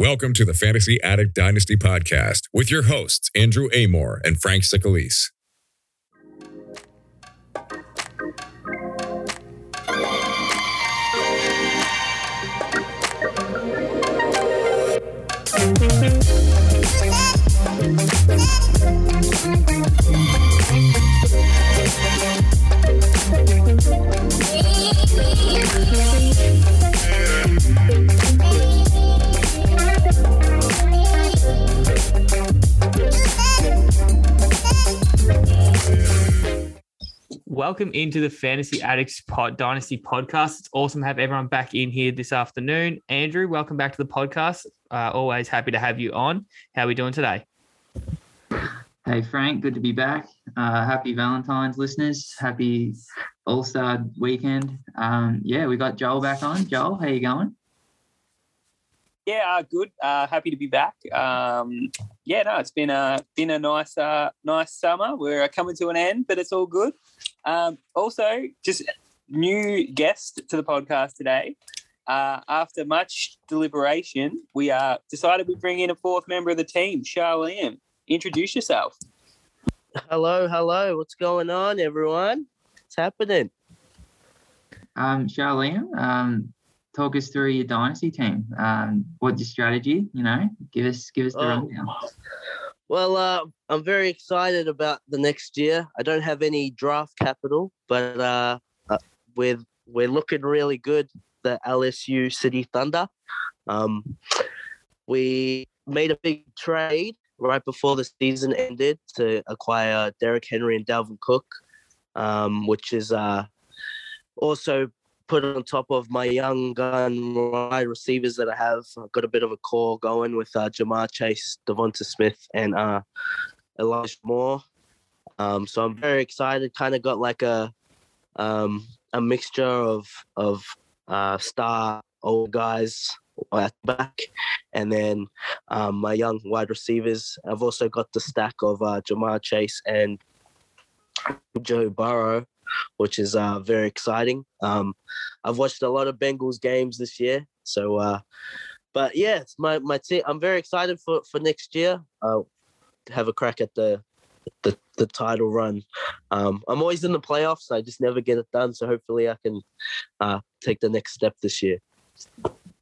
Welcome to the Fantasy Addict Dynasty podcast with your hosts, Andrew Amore and Frank Sicalise. Welcome into the Fantasy Addicts Pod Dynasty podcast. It's awesome to have everyone back in here this afternoon. Andrew, welcome back to the podcast. Uh, always happy to have you on. How are we doing today? Hey Frank, good to be back. Uh, happy Valentine's, listeners. Happy All Star weekend. Um, yeah, we got Joel back on. Joel, how you going? Yeah, uh, good. Uh, happy to be back. Um, yeah, no, it's been a been a nice uh, nice summer. We're coming to an end, but it's all good. Um, also, just new guest to the podcast today. Uh, after much deliberation, we uh, decided we bring in a fourth member of the team, Sharleam. Introduce yourself. Hello, hello. What's going on, everyone? What's happening? Um, Sharleam, um, talk us through your dynasty team. Um, what's your strategy? You know, give us give us the Oh. rundown. Well, uh, I'm very excited about the next year. I don't have any draft capital, but uh, uh, we're we're looking really good. The LSU City Thunder. Um, we made a big trade right before the season ended to acquire Derrick Henry and Dalvin Cook, um, which is uh, also put on top of my young gun wide receivers that I have. I've got a bit of a core going with uh, Ja'Marr Chase, DeVonta Smith, and uh, Elijah Moore. Um, so I'm very excited. Kind of got like a um, a mixture of of uh, star old guys at the back, and then um, my young wide receivers. I've also got the stack of uh, Ja'Marr Chase and Joe Burrow, which is uh, very exciting. Um, I've watched a lot of Bengals games this year, so. Uh, but yeah, my my team. I'm very excited for for next year. To have a crack at the the the title run. Um, I'm always in the playoffs. I just never get it done. So hopefully, I can uh, take the next step this year.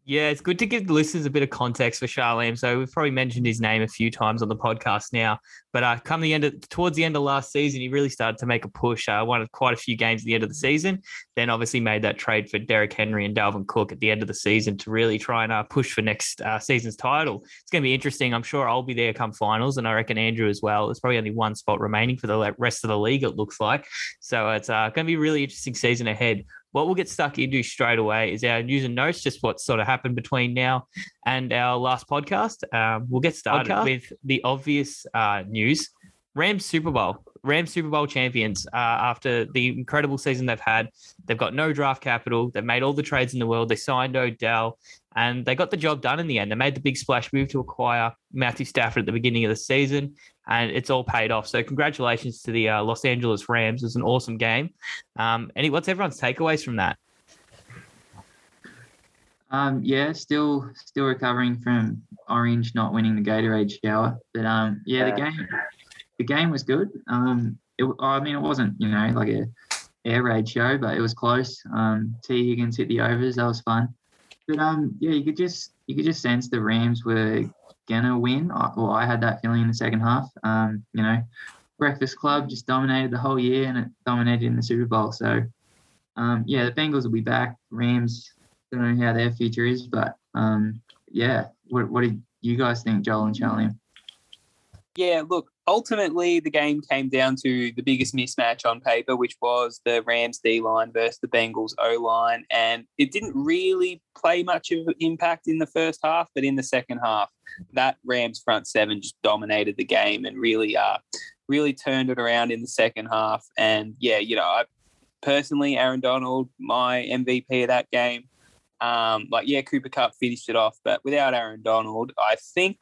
Yeah, it's good to give the listeners a bit of context for Sharleam. So we've probably mentioned his name a few times on the podcast now, but uh, come the end of towards the end of last season, he really started to make a push. Uh, won quite a few games at the end of the season. Then obviously made that trade for Derrick Henry and Dalvin Cook at the end of the season to really try and uh, push for next uh, season's title. It's going to be interesting. I'm sure I'll be there come finals, and I reckon Andrew as well. There's probably only one spot remaining for the rest of the league. It looks like so. It's uh, going to be a really interesting season ahead. What we'll get stuck into straight away is our news and notes, just what sort of happened between now and our last podcast. Um, we'll get started with the obvious uh, news. Rams Super Bowl. Rams Super Bowl champions uh, after the incredible season they've had. They've got no draft capital. They've made all the trades in the world. They signed Odell and they got the job done in the end. They made the big splash move to acquire Matthew Stafford at the beginning of the season, and it's all paid off. So, congratulations to the uh, Los Angeles Rams. It was an awesome game. Um, any, what's everyone's takeaways from that? Um, yeah, still still recovering from Orange not winning the Gatorade shower, but um, yeah, the game the game was good. Um, it, I mean, it wasn't you know like a air raid show, but it was close. Um, Tee Higgins hit the overs, that was fun. But um, yeah, you could just you could just sense the Rams were gonna win. I, well, I had that feeling in the second half. Um, you know, Breakfast Club just dominated the whole year, and it dominated in the Super Bowl. So, um, yeah, the Bengals will be back. Rams don't know how their future is, but um, yeah, what what do you guys think, Joel and Charlie? Yeah, look, ultimately the game came down to the biggest mismatch on paper, which was the Rams D line versus the Bengals O line. And it didn't really play much of impact in the first half, but in the second half, that Rams front seven just dominated the game and really uh really turned it around in the second half. And yeah, you know, I personally Aaron Donald, my MVP of that game. Um, like yeah, Cooper Kupp finished it off, but without Aaron Donald, I think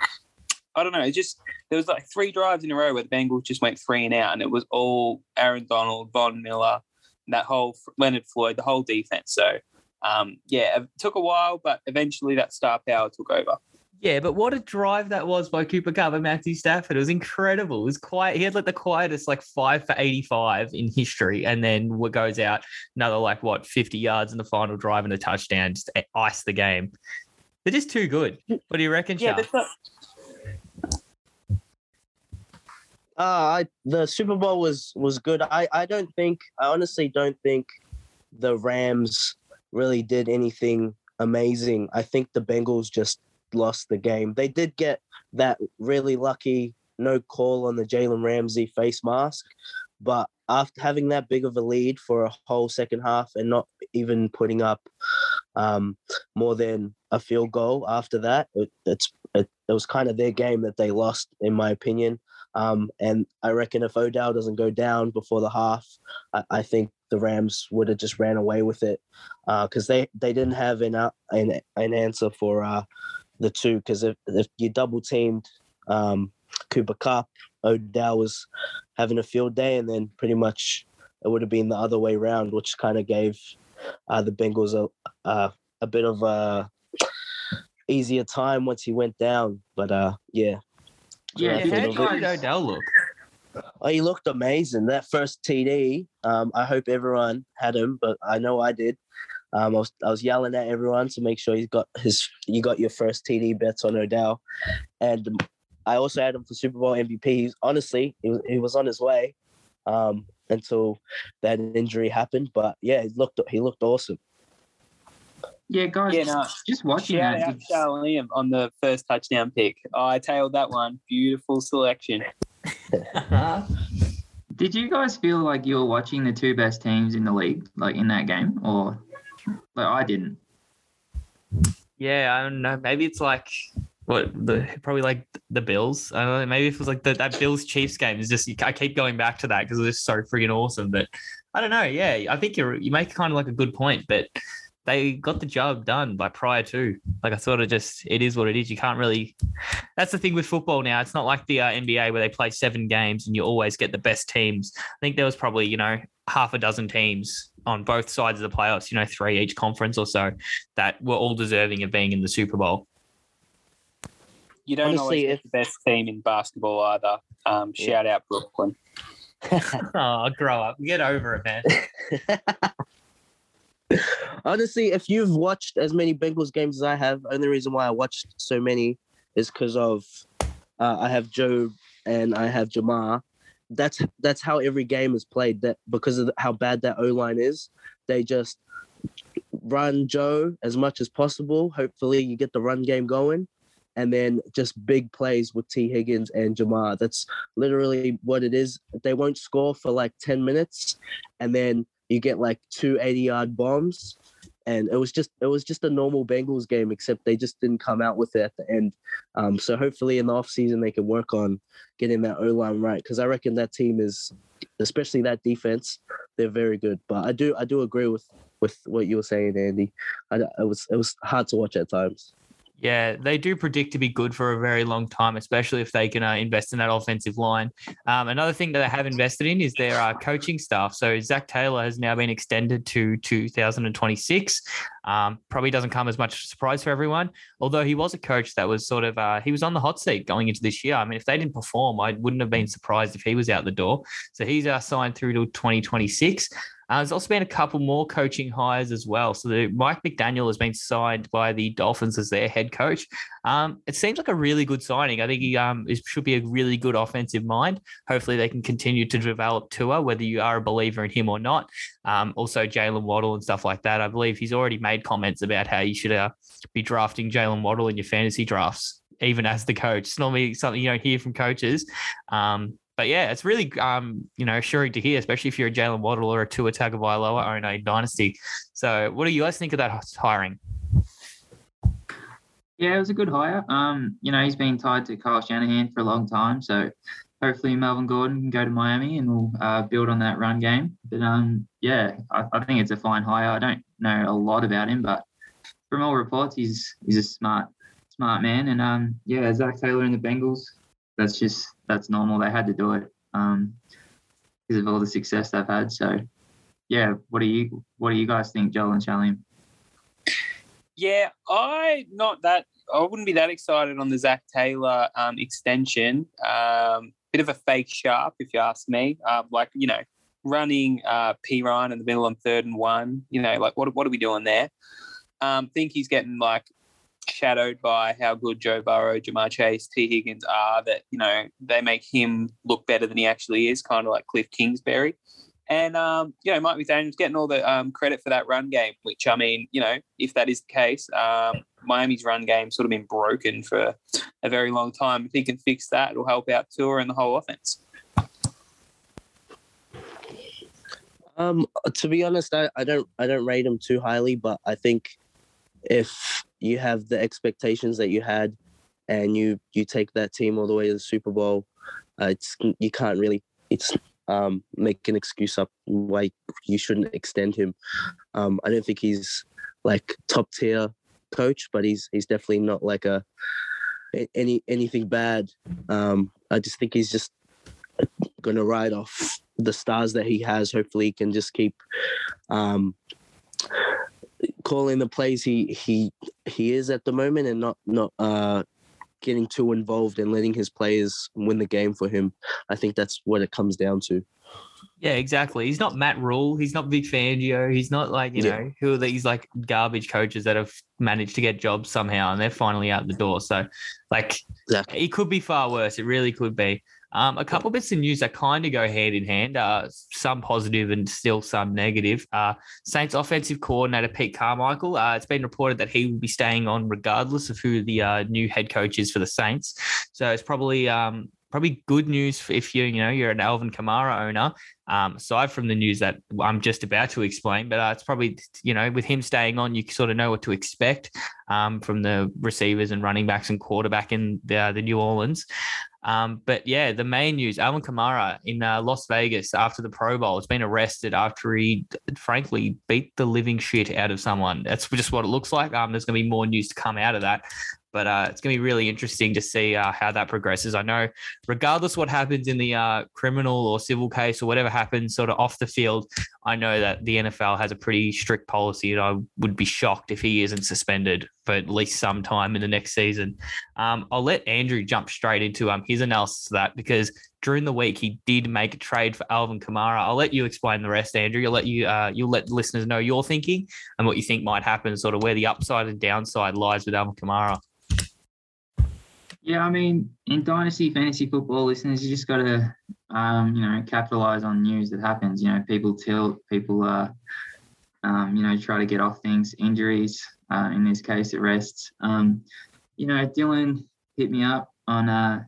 I don't know. It just there was like three drives in a row where the Bengals just went three and out, and it was all Aaron Donald, Von Miller, that whole Leonard Floyd, the whole defense. So um, yeah, it took a while, but eventually that star power took over. Yeah, but what a drive that was by Cooper Kupp and Matthew Stafford. It was incredible. It was quiet. He had like the quietest like five for 85 in history. And then what goes out another like what 50 yards in the final drive and a touchdown, just ice the game. They're just too good. What do you reckon, Yeah, Charles? Uh, I, the Super Bowl was was good. I, I don't think I honestly don't think the Rams really did anything amazing. I think the Bengals just lost the game. They did get that really lucky no call on the Jalen Ramsey face mask, but after having that big of a lead for a whole second half and not even putting up um, more than a field goal after that, it, it's it, it was kind of their game that they lost, in my opinion. Um, and I reckon if Odell doesn't go down before the half, I, I think the Rams would have just ran away with it because they, they didn't have an, uh, an an answer for uh, the two. Because if, if you double teamed um, Cooper Kupp, Odell was having a field day, and then pretty much it would have been the other way around, which kind of gave uh, the Bengals a, a a bit of a easier time once he went down. But uh, yeah, Yeah, Yeah, did how did Odell look? Oh, he looked amazing. That first TD. Um, I hope everyone had him, but I know I did. Um, I was I was yelling at everyone to make sure he's got his. You got your first TD bets on Odell, and I also had him for Super Bowl MVP. He's, honestly, he was, he was on his way um, until that injury happened. But yeah, he looked he looked awesome. Yeah, guys, Yeah, no. just watching shout that. out Charlie Liam on the first touchdown pick. Oh, I tailed that one. Beautiful selection. Did you guys feel like you were watching the two best teams in the league, like in that game, or like I didn't? Yeah, I don't know. Maybe it's like what the probably like the Bills. I don't know. Maybe if it was like the, that Bills Chiefs game is just I keep going back to that because it's so freaking awesome. But I don't know. Yeah, I think you're you make kind of like a good point, but they got the job done by prior to. Like I sort of just it is what it is. You can't really. That's the thing with football now. It's not like the uh, NBA where they play seven games and you always get the best teams. I think there was probably you know half a dozen teams on both sides of the playoffs. You know, three each conference or so that were all deserving of being in the Super Bowl. You don't Honestly, always get the best team in basketball either. Um, Yeah. Shout out Brooklyn. Oh, grow up, get over it, man. Honestly, if you've watched as many Bengals games as I have, only reason why I watched so many is because of uh, I have Joe and I have Ja'Marr. That's that's how every game is played. That because of how bad that O line is, they just run Joe as much as possible. Hopefully, you get the run game going, and then just big plays with Tee Higgins and Ja'Marr. That's literally what it is. They won't score for like ten minutes, and then you get like two 80 yard bombs and it was just it was just a normal Bengals game except they just didn't come out with it at the end. Um, so hopefully in the off season they can work on getting that O line right because I reckon that team is especially that defense they're very good. But I do I do agree with with what you were saying Andy. I, it was it was hard to watch at times Yeah, they do predict to be good for a very long time, especially if they can uh, invest in that offensive line. Um, another thing that they have invested in is their uh, coaching staff. So Zac Taylor has now been extended to 2026. Um, probably doesn't come as much surprise for everyone, although he was a coach that was sort of uh, he was on the hot seat going into this year. I mean, if they didn't perform, I wouldn't have been surprised if he was out the door. So he's uh, signed through to 2026. Uh, there's also been a couple more coaching hires as well. So the, Mike McDaniel has been signed by the Dolphins as their head coach. Um, it seems like a really good signing. I think he um, should be a really good offensive mind. Hopefully, they can continue to develop Tua, whether you are a believer in him or not. Um, also, Jaylen Waddle and stuff like that. I believe he's already made comments about how you should uh, be drafting Jaylen Waddle in your fantasy drafts, even as the coach. It's normally something you don't hear from coaches. Um, but yeah, it's really um, you know assuring to hear, especially if you're a Jaylen Waddle or a Tua Tagovailoa or in a dynasty. So, what do you guys think of that hiring? Yeah, it was a good hire. Um, you know, he's been tied to Kyle Shanahan for a long time, so hopefully Melvin Gordon can go to Miami and we'll uh, build on that run game. But um, yeah, I, I think it's a fine hire. I don't know a lot about him, but from all reports, he's he's a smart smart man. And um, yeah, Zac Taylor and the Bengals. That's just that's normal. They had to do it um, because of all the success they've had. So yeah, what do you what do you guys think, Joel and Sharleam? Yeah, I not that I wouldn't be that excited on the Zac Taylor um, extension. Um, bit of a fake sharp, if you ask me. Um, like you know, running uh, Perine in the middle on third and one. You know, like what what are we doing there? Um, think he's getting like shadowed by how good Joe Burrow, Ja'Marr Chase, Tee Higgins are. That you know they make him look better than he actually is, kind of like Kliff Kingsbury. And um, you know, Mike McDaniel's getting all the um, credit for that run game, which I mean, you know, if that is the case, um, Miami's run game sort of been broken for a very long time. If he can fix that, it'll help out Tua and the whole offense. Um, to be honest, I, I don't I don't rate him too highly, but I think if you have the expectations that you had and you you take that team all the way to the Super Bowl, uh, it's you can't really it's um, make an excuse up why you shouldn't extend him. Um, I don't think he's like top tier coach, but he's he's definitely not like a any anything bad. Um, I just think he's just to ride off the stars that he has. Hopefully, he can just keep um, calling the plays he he he is at the moment, and not not uh, getting too involved and letting his players win the game for him. I think that's what it comes down to. Yeah, exactly. He's not Matt Rhule. He's not Vic Fangio. He's not like, you Yeah. know, who are these like garbage coaches that have managed to get jobs somehow and they're finally out the door. So, like, Exactly. it could be far worse. It really could be. Um, a couple bits of news that kind of go hand in hand, uh, some positive and still some negative. Uh, Saints offensive coordinator Pete Carmichael, uh, it's been reported that he will be staying on regardless of who the uh, new head coach is for the Saints. So it's probably um, probably good news if you you know you're an Alvin Kamara owner. Um, aside from the news that I'm just about to explain, but uh, it's probably you know with him staying on, you sort of know what to expect um, from the receivers and running backs and quarterback in the, the New Orleans. Um, but yeah, the main news: Alvin Kamara in uh, Las Vegas after the Pro Bowl has been arrested after he, frankly, beat the living shit out of someone. That's just what it looks like. Um, there's going to be more news to come out of that, but uh, it's going to be really interesting to see uh, how that progresses. I know, regardless what happens in the uh, criminal or civil case or whatever happens, sort of off the field, I know that the NFL has a pretty strict policy, and I would be shocked if he isn't suspended for at least some time in the next season. Um, I'll let Andrew jump straight into um, his analysis of that because during the week he did make a trade for Alvin Kamara. I'll let you explain the rest, Andrew. You'll let you uh, you'll let listeners know your thinking and what you think might happen, sort of where the upside and downside lies with Alvin Kamara. Yeah, I mean, in dynasty fantasy football, listeners, you just got to, um, you know, capitalize on news that happens. You know, people tilt, people, uh, um, you know, try to get off things, injuries. Uh, in this case, arrests. Um, you know, Dylan hit me up on uh,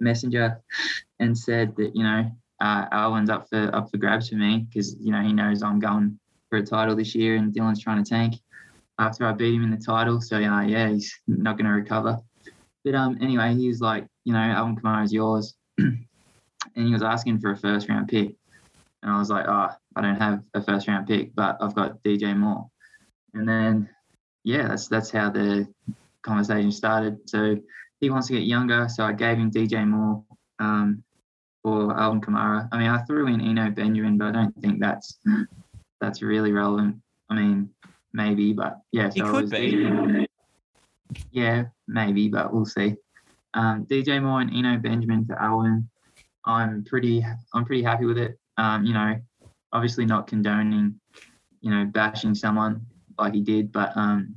Messenger and said that you know uh, up for up for grabs for me because you know he knows I'm going for a title this year and Dylan's trying to tank after I beat him in the title. So yeah, yeah, he's not going to recover. But um, anyway, he was like, you know, Alvin Kamara's yours, and he was asking for a first round pick, and I was like, oh, I don't have a first round pick, but I've got DJ Moore, and then yeah, that's that's how the conversation started. So he wants to get younger, so I gave him DJ Moore um, for Alvin Kamara. I mean, I threw in Eno Benjamin, but I don't think that's that's really relevant. I mean, maybe, but yeah, so it could was be. Yeah, maybe, but we'll see. Um, DJ Moore and Eno Benjamin for Alvin. I'm pretty I'm pretty happy with it. Um, you know, obviously not condoning, you know, bashing someone like he did, but um,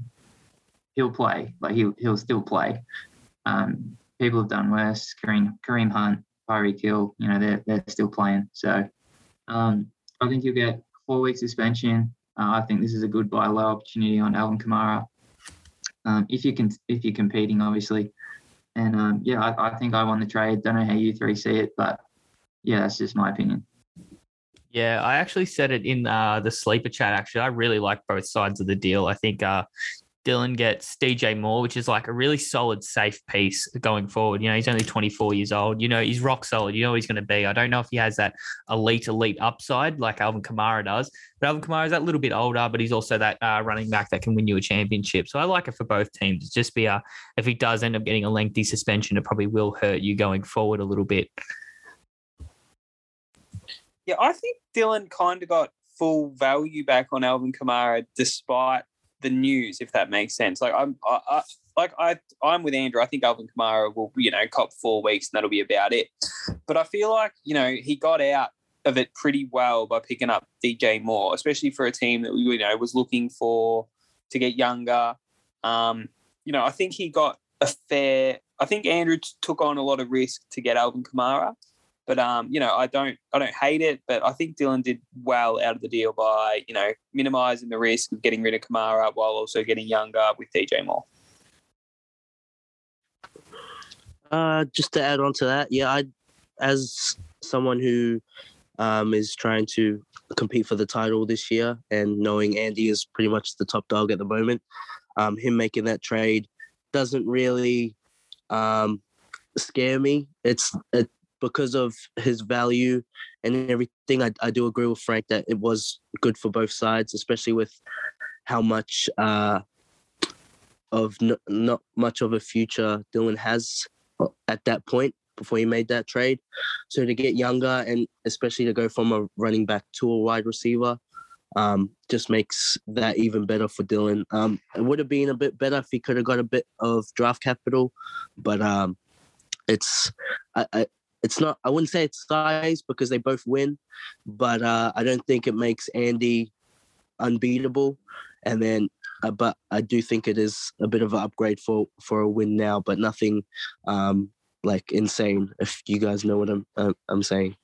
he'll play. Like he'll he'll still play. Um, people have done worse. Kareem Kareem Hunt, Tyreek Hill, you know, they're they're still playing. So um, I think you'll get four week suspension. Uh, I think this is a good buy low opportunity on Alvin Kamara. Um, if you can, if you're competing, obviously, and um, yeah, I, I think I won the trade. Don't know how you three see it, but yeah, that's just my opinion. Yeah, I actually said it in uh, the sleeper chat. Actually, I really like both sides of the deal. I think uh, Dylan gets DJ Moore, which is like a really solid, safe piece going forward. You know, he's only 24 years old. You know, he's rock solid. You know, he's going to be. I don't know if he has that elite, elite upside like Alvin Kamara does, but Alvin Kamara is that little bit older, but he's also that uh, running back that can win you a championship. So I like it for both teams. It's just be a, if he does end up getting a lengthy suspension, it probably will hurt you going forward a little bit. Yeah, I think Dylan kind of got full value back on Alvin Kamara despite the news, if that makes sense. Like I'm, I, I, like I, I'm with Andrew. I think Alvin Kamara will, you know, cop four weeks and that'll be about it. But I feel like you know he got out of it pretty well by picking up DJ Moore, especially for a team that you know was looking for to get younger. Um, you know, I think he got a fair. I think Andrew t- took on a lot of risk to get Alvin Kamara, but um, you know, I don't, I don't hate it. But I think Dylan did well out of the deal by you know minimizing the risk of getting rid of Kamara while also getting younger with DJ Moore. Uh, just to add on to that, yeah, I, as someone who um, is trying to compete for the title this year, and knowing Andy is pretty much the top dog at the moment, um, him making that trade doesn't really um, scare me. It's it, because of his value and everything. I, I do agree with Frank that it was good for both sides, especially with how much uh, of not much of a future Dylan has uh, at that point before he made that trade. So to get younger and especially to go from a running back to a wide receiver um, just makes that even better for Dylan. Um, it would have been a bit better if he could have got a bit of draft capital, but um, it's I, it's not. I wouldn't say it's size because they both win, but uh, I don't think it makes Andy unbeatable. And then, uh, but I do think it is a bit of an upgrade for for a win now, but nothing um, like insane. If you guys know what I'm uh, I'm saying.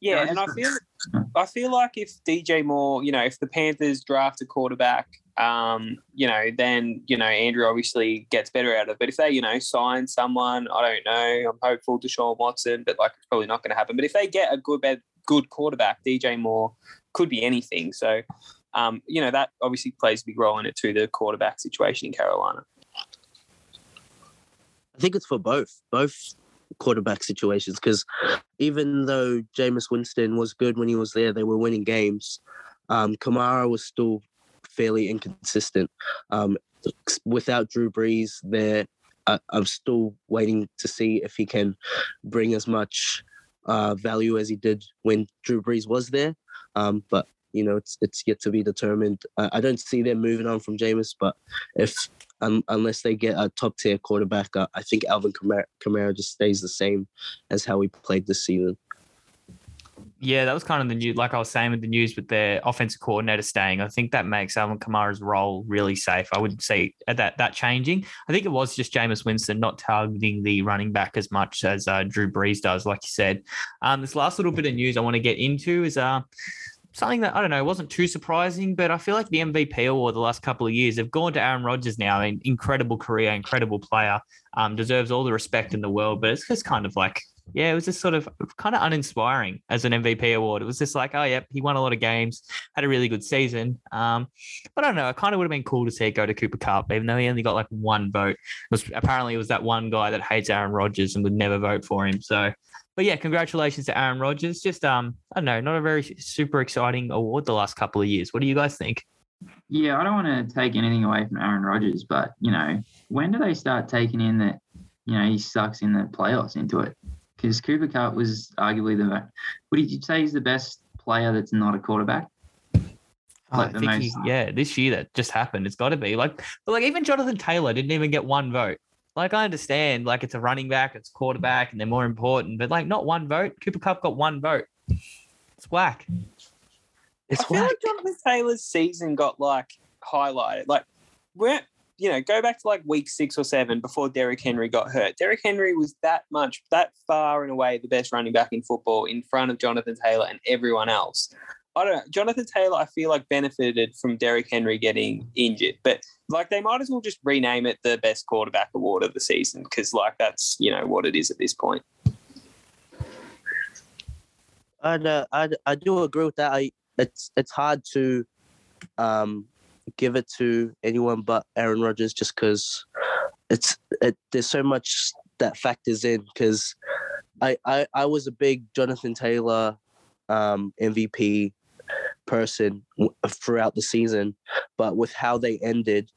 Yeah, and I feel I feel like if DJ Moore, you know, if the Panthers draft a quarterback, um, you know, then you know Andrew obviously gets better out of it. But if they, you know, sign someone, I don't know, I'm hopeful to Deshaun Watson, but like it's probably not going to happen. But if they get a good good quarterback, DJ Moore could be anything. So, um, you know, that obviously plays a big role in it too. The quarterback situation in Carolina. I think it's for both, both quarterback situations because even though Jameis Winston was good when he was there, they were winning games. Um, Kamara was still fairly inconsistent. Um, without Drew Brees, there, I, I'm still waiting to see if he can bring as much uh, value as he did when Drew Brees was there. Um, but you know, it's it's yet to be determined. I, I don't see them moving on from Jameis, but if um, unless they get a top tier quarterback. Uh, I think Alvin Kamara, just stays the same as how he played this season. Yeah, that was kind of the news. Like I was saying with the news with their offensive coordinator staying, I think that makes Alvin Kamara's role really safe. I wouldn't see that that changing. I think it was just Jameis Winston not targeting the running back as much as uh, Drew Brees does, like you said. Um, this last little bit of news I want to get into is uh, something that I don't know wasn't too surprising, but I feel like the MVP award the last couple of years have gone to Aaron Rodgers now. An incredible career, incredible player, um, deserves all the respect in the world. But it's just kind of like, yeah, it was just sort of kind of uninspiring as an MVP award. It was just like, oh yep, he won a lot of games, had a really good season. Um, but I don't know, it kind of would have been cool to see it go to Cooper Kupp, even though he only got like one vote. It was apparently it was that one guy that hates Aaron Rodgers and would never vote for him. So but yeah, congratulations to Aaron Rodgers. Just um, I don't know, not a very super exciting award the last couple of years. What do you guys think? Yeah, I don't want to take anything away from Aaron Rodgers, but you know, when do they start taking in that you know he sucks in the playoffs into it? Because Cooper Kupp was arguably the what did you say he's the best player that's not a quarterback? Like I think most... he, yeah, this year that just happened. It's got to be like, but like even Jonathan Taylor didn't even get one vote. Like I understand, like it's a running back, it's quarterback, and they're more important, but like not one vote. Cooper Kupp got one vote. It's whack. It's I feel like Jonathan Taylor's season got like highlighted. Like we're you know, go back to like week six or seven before Derrick Henry got hurt. Derrick Henry was that much, that far and away the best running back in football in front of Jonathan Taylor and everyone else. I don't know. Jonathan Taylor, I feel like benefited from Derrick Henry getting injured, but like they might as well just rename it the best quarterback award of the season because like that's you know what it is at this point. I uh, I I do agree with that. I it's it's hard to um give it to anyone but Aaron Rodgers just because it's it, there's so much that factors in because I, I I was a big Jonathan Taylor um, MVP person throughout the season, but with how they ended,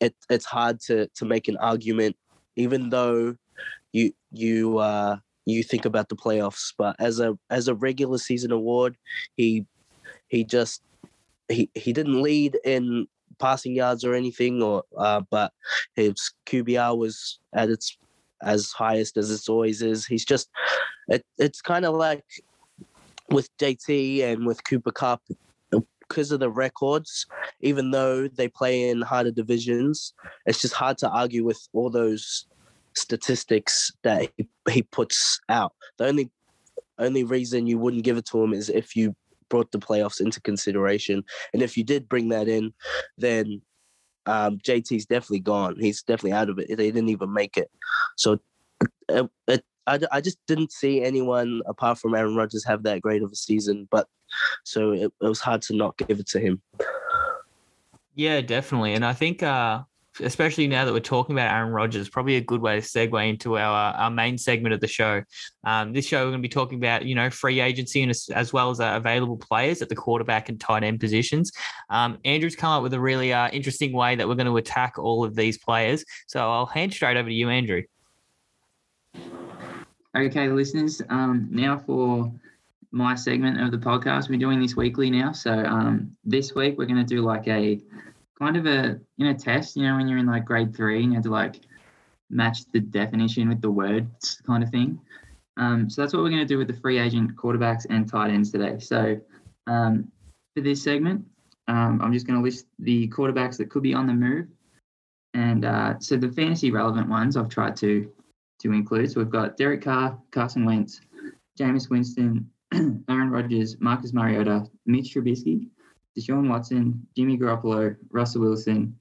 it, it's hard to to make an argument, even though you you uh, you think about the playoffs. But as a as a regular season award, he he just he he didn't lead in passing yards or anything, or uh, but his QBR was at its as highest as it always is. He's just it, it's kind of like with JT and with Cooper Kupp because of the records, even though they play in harder divisions, it's just hard to argue with all those statistics that he, he puts out. The only only reason you wouldn't give it to him is if you brought the playoffs into consideration. And if you did bring that in, then um, JT's definitely gone. He's definitely out of it. They didn't even make it. So it, I, I just didn't see anyone apart from Aaron Rodgers have that great of a season. But so it, it was hard to not give it to him. Yeah, definitely. And I think, uh, especially now that we're talking about Aaron Rodgers, probably a good way to segue into our our main segment of the show. Um, this show we're going to be talking about you know free agency and as, as well as uh, available players at the quarterback and tight end positions. Um, Andrew's come up with a really uh, interesting way that we're going to attack all of these players. So I'll hand straight over to you, Andrew. Okay, listeners. Um, now for my segment of the podcast. We're doing this weekly now. So um, this week we're going to do like a kind of a in a test. You know when you're in like grade three and you have to like match the definition with the words kind of thing. Um, so that's what we're going to do with the free agent quarterbacks and tight ends today. So um, for this segment, um, I'm just going to list the quarterbacks that could be on the move. And uh, so the fantasy relevant ones I've tried to to include. So we've got Derek Carr, Carson Wentz, Jameis Winston, Aaron Rodgers, Marcus Mariota, Mitch Trubisky, Deshaun Watson, Jimmy Garoppolo, Russell Wilson,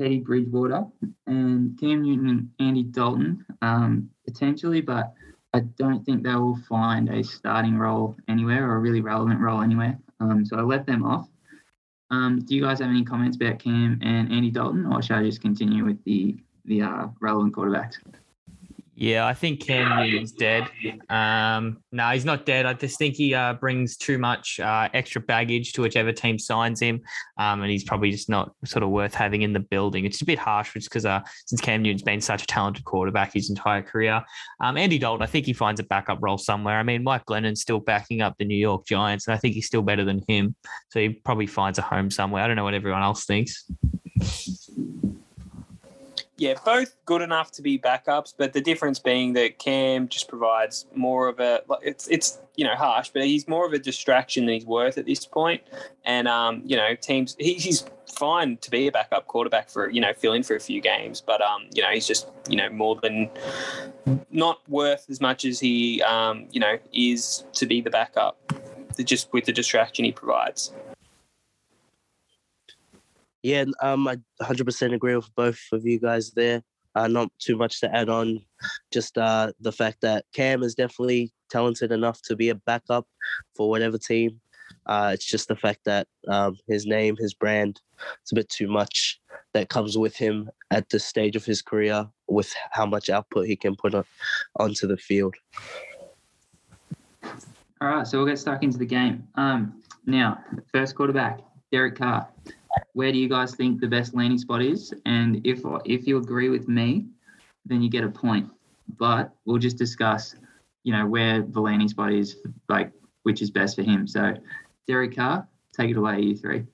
Teddy Bridgewater, and Cam Newton and Andy Dalton, um, potentially, but I don't think they will find a starting role anywhere or a really relevant role anywhere. Um, so I let them off. Um, do you guys have any comments about Cam and Andy Dalton, or should I just continue with the the uh, relevant quarterbacks? Yeah, I think Cam Newton's dead. Um, no, he's not dead. I just think he uh, brings too much uh, extra baggage to whichever team signs him, um, and he's probably just not sort of worth having in the building. It's a bit harsh, just because uh, since Cam Newton's been such a talented quarterback his entire career. Um, Andy Dalton, I think he finds a backup role somewhere. I mean, Mike Glennon's still backing up the New York Giants, and I think he's still better than him. So he probably finds a home somewhere. I don't know what everyone else thinks yeah, both good enough to be backups, but the difference being that Cam just provides more of a it's it's you know harsh, but he's more of a distraction than he's worth at this point. And um, you know, teams he, he's fine to be a backup quarterback for you know fill in for a few games, but um, you know he's just you know more than not worth as much as he um, you know is to be the backup, just with the distraction he provides. Yeah, um, I 100% agree with both of you guys there. Uh, not too much to add on, just uh, the fact that Cam is definitely talented enough to be a backup for whatever team. Uh, it's just the fact that um, his name, his brand, it's a bit too much that comes with him at this stage of his career with how much output he can put on, onto the field. All right, so we'll get stuck into the game. Um, now, first quarterback, Derek Carr where do you guys think the best landing spot is? And if if you agree with me, then you get a point. But we'll just discuss, you know, where the landing spot is, like which is best for him. So, Derek Carr, take it away, you three.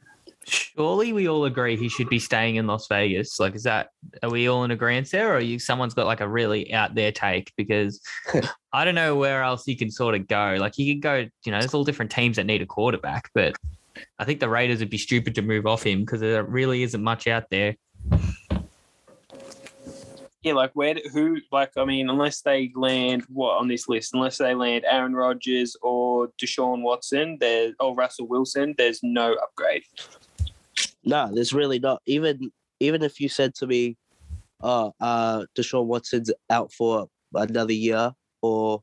Surely we all agree he should be staying in Las Vegas. Like, is that are we all in agreement there, or you someone's got like a really out there take? Because I don't know where else he can sort of go. Like, he could go. You know, there's all different teams that need a quarterback, but I think the Raiders would be stupid to move off him because there really isn't much out there. Yeah, like where who like I mean, unless they land what on this list, unless they land Aaron Rodgers or Deshaun Watson, there or Russell Wilson, there's no upgrade. No, there's really not. Even even if you said to me, "Oh, uh, Deshaun Watson's out for another year," or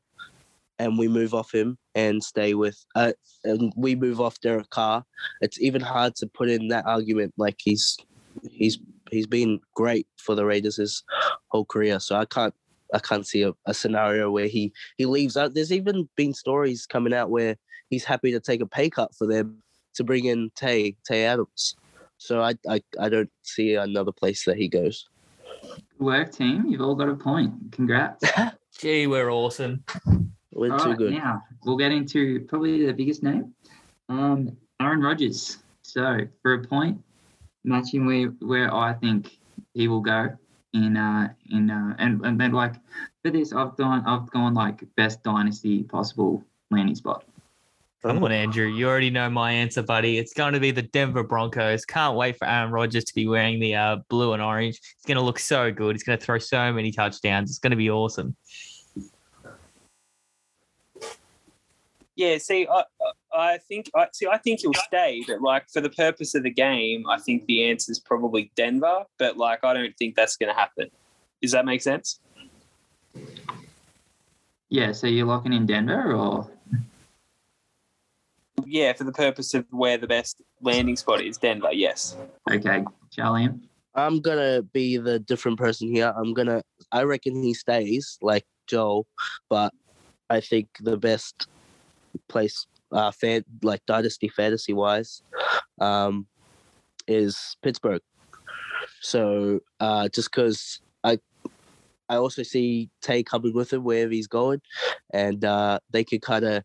and we move off him and stay with uh, and we move off Derek Carr, it's even hard to put in that argument. Like he's he's he's been great for the Raiders his whole career, so I can't I can't see a, a scenario where he he leaves out. There's even been stories coming out where he's happy to take a pay cut for them to bring in Tay Tay Adams. So I I, I don't see another place that he goes. Good work, team. You've all got a point. Congrats. Gee, we're awesome. We're All too right, good. Now we'll get into probably the biggest name, um, Aaron Rodgers. So for a point, matching where where I think he will go in uh in uh and and then like for this I've gone I've gone like best dynasty possible landing spot. Come on, Andrew. You already know my answer, buddy. It's going to be the Denver Broncos. Can't wait for Aaron Rodgers to be wearing the uh, blue and orange. He's going to look so good. He's going to throw so many touchdowns. It's going to be awesome. Yeah, see, I, I think, I see, I think he'll stay, but like for the purpose of the game, I think the answer is probably Denver. But like, I don't think that's going to happen. Does that make sense? Yeah, so you're locking in Denver or Yeah, for the purpose of where the best landing spot is, Denver. Yes. okay, Charlie? I'm gonna be the different person here. I'm gonna. I reckon he stays like Joel, but I think the best place, uh, fan like dynasty fantasy wise, um, is Pittsburgh. So uh, just because I, I also see Tay coming with him wherever he's going, and uh, they could kind of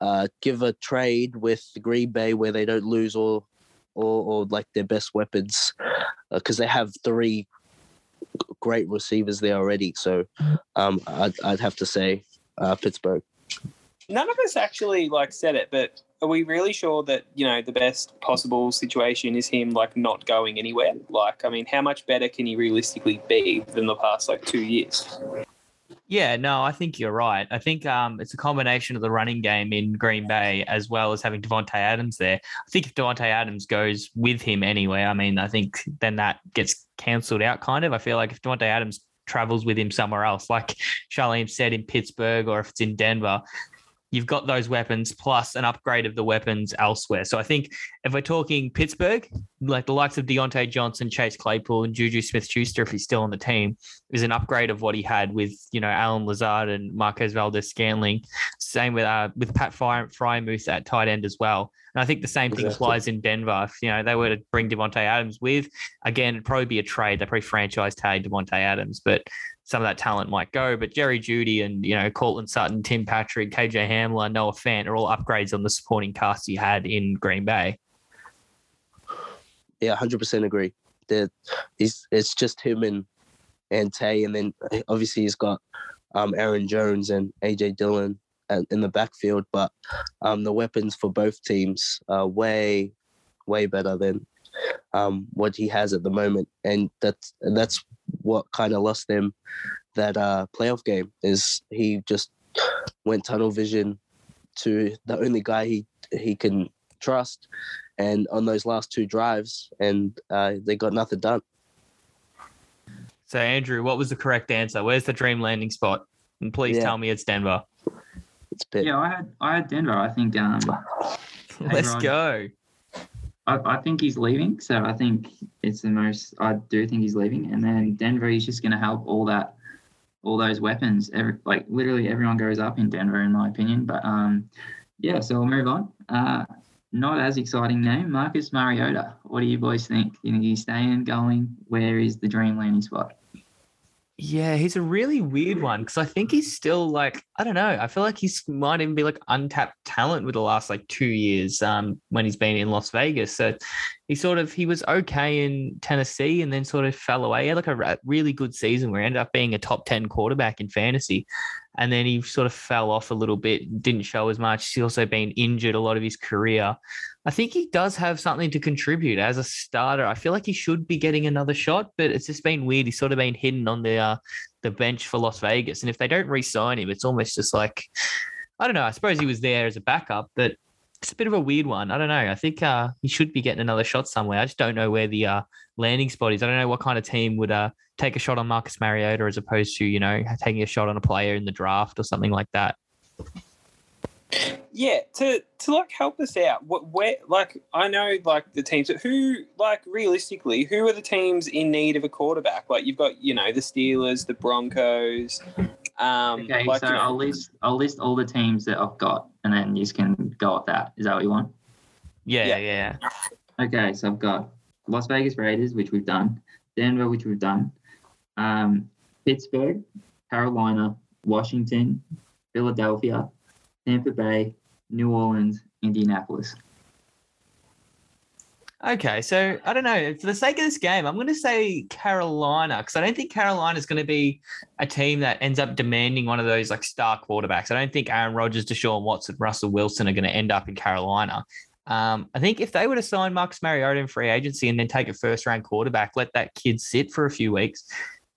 uh, give a trade with the Green Bay where they don't lose all, or, or like their best weapons because they have three great receivers there already. So um, I'd, I'd have to say uh, Pittsburgh. None of us actually like said it, but are we really sure that you know the best possible situation is him like not going anywhere? Like, I mean, how much better can he realistically be than the past like two years? Yeah, no, I think you're right. I think um, it's a combination of the running game in Green Bay as well as having Davante Adams there. I think if Davante Adams goes with him anywhere, I mean, I think then that gets cancelled out kind of. I feel like if Davante Adams travels with him somewhere else, like Sharleam said in Pittsburgh or if it's in Denver, you've got those weapons plus an upgrade of the weapons elsewhere. So I think if we're talking Pittsburgh, like the likes of Diontae Johnson, Chase Claypool, and Juju Smith Schuster, if he's still on the team, is an upgrade of what he had with, you know, Allen Lazard and Marquez Valdes Scantling. Same with uh, with Pat Fry- Freiermuth at tight end as well. And I think the same thing Exactly. applies in Denver. If you know they were to bring Davante Adams with, again, it'd probably be a trade. They probably franchise tag Davante Adams, but some of that talent might go. But Jerry Jeudy and you know Courtland Sutton, Tim Patrick, KJ Hamler, Noah Fant are all upgrades on the supporting cast he had in Green Bay. Yeah, hundred percent agree. That he's it's just him and and Tay, and then obviously he's got um, Aaron Jones and AJ Dillon in the backfield. But um, the weapons for both teams are way way better than um, what he has at the moment, and that's that's what kind of lost them that uh, playoff game. Is he just went tunnel vision to the only guy he he can trust, and on those last two drives, and uh, they got nothing done. So Andrew, what was the correct answer? Where's the dream landing spot? And please Yeah. tell me it's Denver. It's Pitt. Yeah, I had I had Denver. I think um Let's Ryan. go. I, I think he's leaving, so I think it's the most. I do think he's leaving, and then Denver. is just going to help all that, all those weapons. Every like literally everyone goes up in Denver, in my opinion. But um, yeah. So we'll move on. Uh, not as exciting name, Marcus Mariota. What do you boys think? You think he's staying, going? Where is the dream landing spot? Yeah, he's a really weird one because I think he's still like I don't know. I feel like he's might even be like untapped talent with the last like two years um, when he's been in Las Vegas. So he sort of he was okay in Tennessee and then sort of fell away. He had like a really good season where he ended up being a top ten quarterback in fantasy, and then he sort of fell off a little bit. Didn't show as much. He's also been injured a lot of his career. I think he does have something to contribute as a starter. I feel like he should be getting another shot, but it's just been weird. He's sort of been hidden on the uh, the bench for Las Vegas, and if they don't re-sign him, it's almost just like I don't know. I suppose he was there as a backup, but it's a bit of a weird one. I don't know. I think uh, he should be getting another shot somewhere. I just don't know where the uh, landing spot is. I don't know what kind of team would uh, take a shot on Marcus Mariota as opposed to you know taking a shot on a player in the draft or something like that. Yeah, to to like help us out. What where like I know like the teams who like realistically who are the teams in need of a quarterback? Like you've got you know the Steelers, the Broncos. Um, Okay, like, so you I'll list I'll list all the teams that I've got, and then you can go with that. Is that what you want? Yeah, Yeah. yeah. Okay, so I've got Las Vegas Raiders, which we've done, Denver, which we've done, um, Pittsburgh, Carolina, Washington, Philadelphia, Tampa Bay, New Orleans, Indianapolis. Okay, so I don't know. For the sake of this game, I'm going to say Carolina because I don't think Carolina is going to be a team that ends up demanding one of those like star quarterbacks. I don't think Aaron Rodgers, Deshaun Watson, Russell Wilson are going to end up in Carolina. Um, I think if they were to sign Marcus Mariota in free agency and then take a first round quarterback, let that kid sit for a few weeks,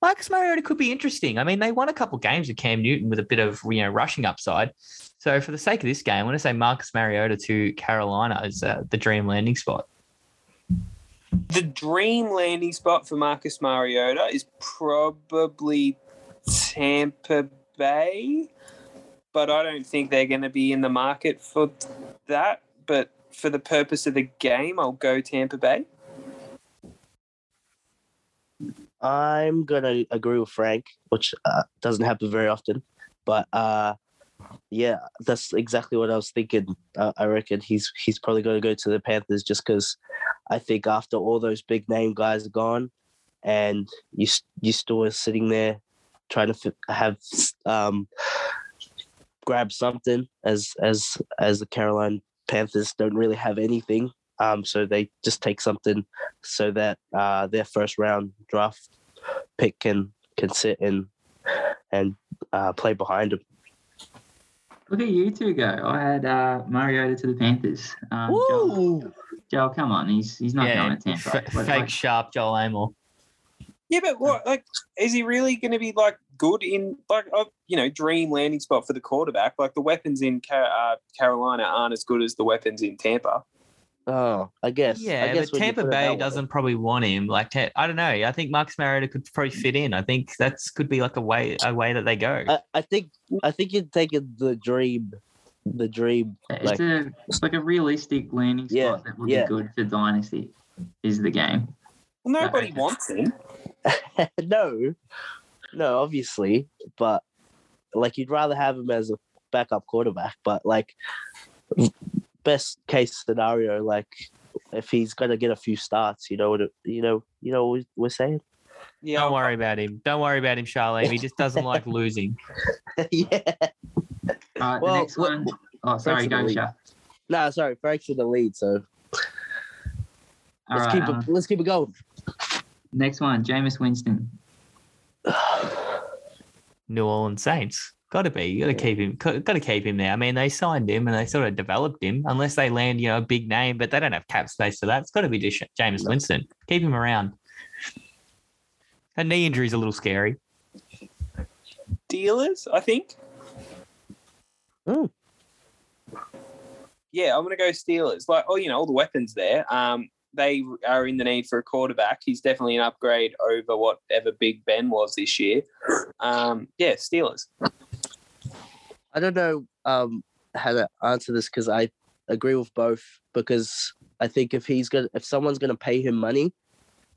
Marcus Mariota could be interesting. I mean, they won a couple games with Cam Newton with a bit of you know rushing upside. So for the sake of this game, I want to say Marcus Mariota to Carolina is uh, the dream landing spot. The dream landing spot for Marcus Mariota is probably Tampa Bay, but I don't think they're going to be in the market for that. But for the purpose of the game, I'll go Tampa Bay. I'm gonna agree with Frank, which uh, doesn't happen very often, but uh, yeah, that's exactly what I was thinking. Uh, I reckon he's he's probably going to go to the Panthers just because I think after all those big name guys are gone, and you you still are sitting there trying to have um, grab something as as as the Carolina Panthers don't really have anything. Um, so they just take something so that uh, their first round draft pick can can sit and and uh, play behind them. Look at you two go. I had uh, Mariota to the Panthers. Um, Joel, Joel, come on, he's he's not going to Tampa. F- fake like, sharp Joel Amor. Yeah, but what like is he really going to be like good in like you know dream landing spot for the quarterback? Like the weapons in uh, Carolina aren't as good as the weapons in Tampa. Oh, I guess. Yeah, I guess but Tampa Bay doesn't probably want him. Like I don't know. I think Marcus Mariota could probably mm. fit in. I think that's could be like a way a way that they go. I, I think I think you're taking the dream, the dream. It's like, a it's like a realistic landing spot yeah, that would yeah. be good for dynasty. Is the game? Well, nobody wants him. no, no, obviously, but like you'd rather have him as a backup quarterback. But like best case scenario, like if he's gonna get a few starts, you know what you know, you know what we're saying. Yeah, don't worry about him. Don't worry about him, Sharleam. He just doesn't like losing. yeah. Uh, well, next one. Oh, sorry, go, Chef. Nah, sorry, Frank's in the lead, so let's right, keep it. Uh, let's keep it going. Next one, Jameis Winston. New Orleans Saints. Got to be. You got to keep him. Got to keep him there. I mean, they signed him and they sort of developed him. Unless they land, you know, a big name, but they don't have cap space for that. It's got to be Jameis Winston. Keep him around. A knee injury is a little scary. Steelers, I think. Oh. Yeah, I'm gonna go Steelers. Like, oh, you know, all the weapons there. Um, they are in the need for a quarterback. He's definitely an upgrade over whatever Big Ben was this year. Um, yeah, Steelers. I don't know um, how to answer this because I agree with both. Because I think if he's gonna, if someone's gonna pay him money,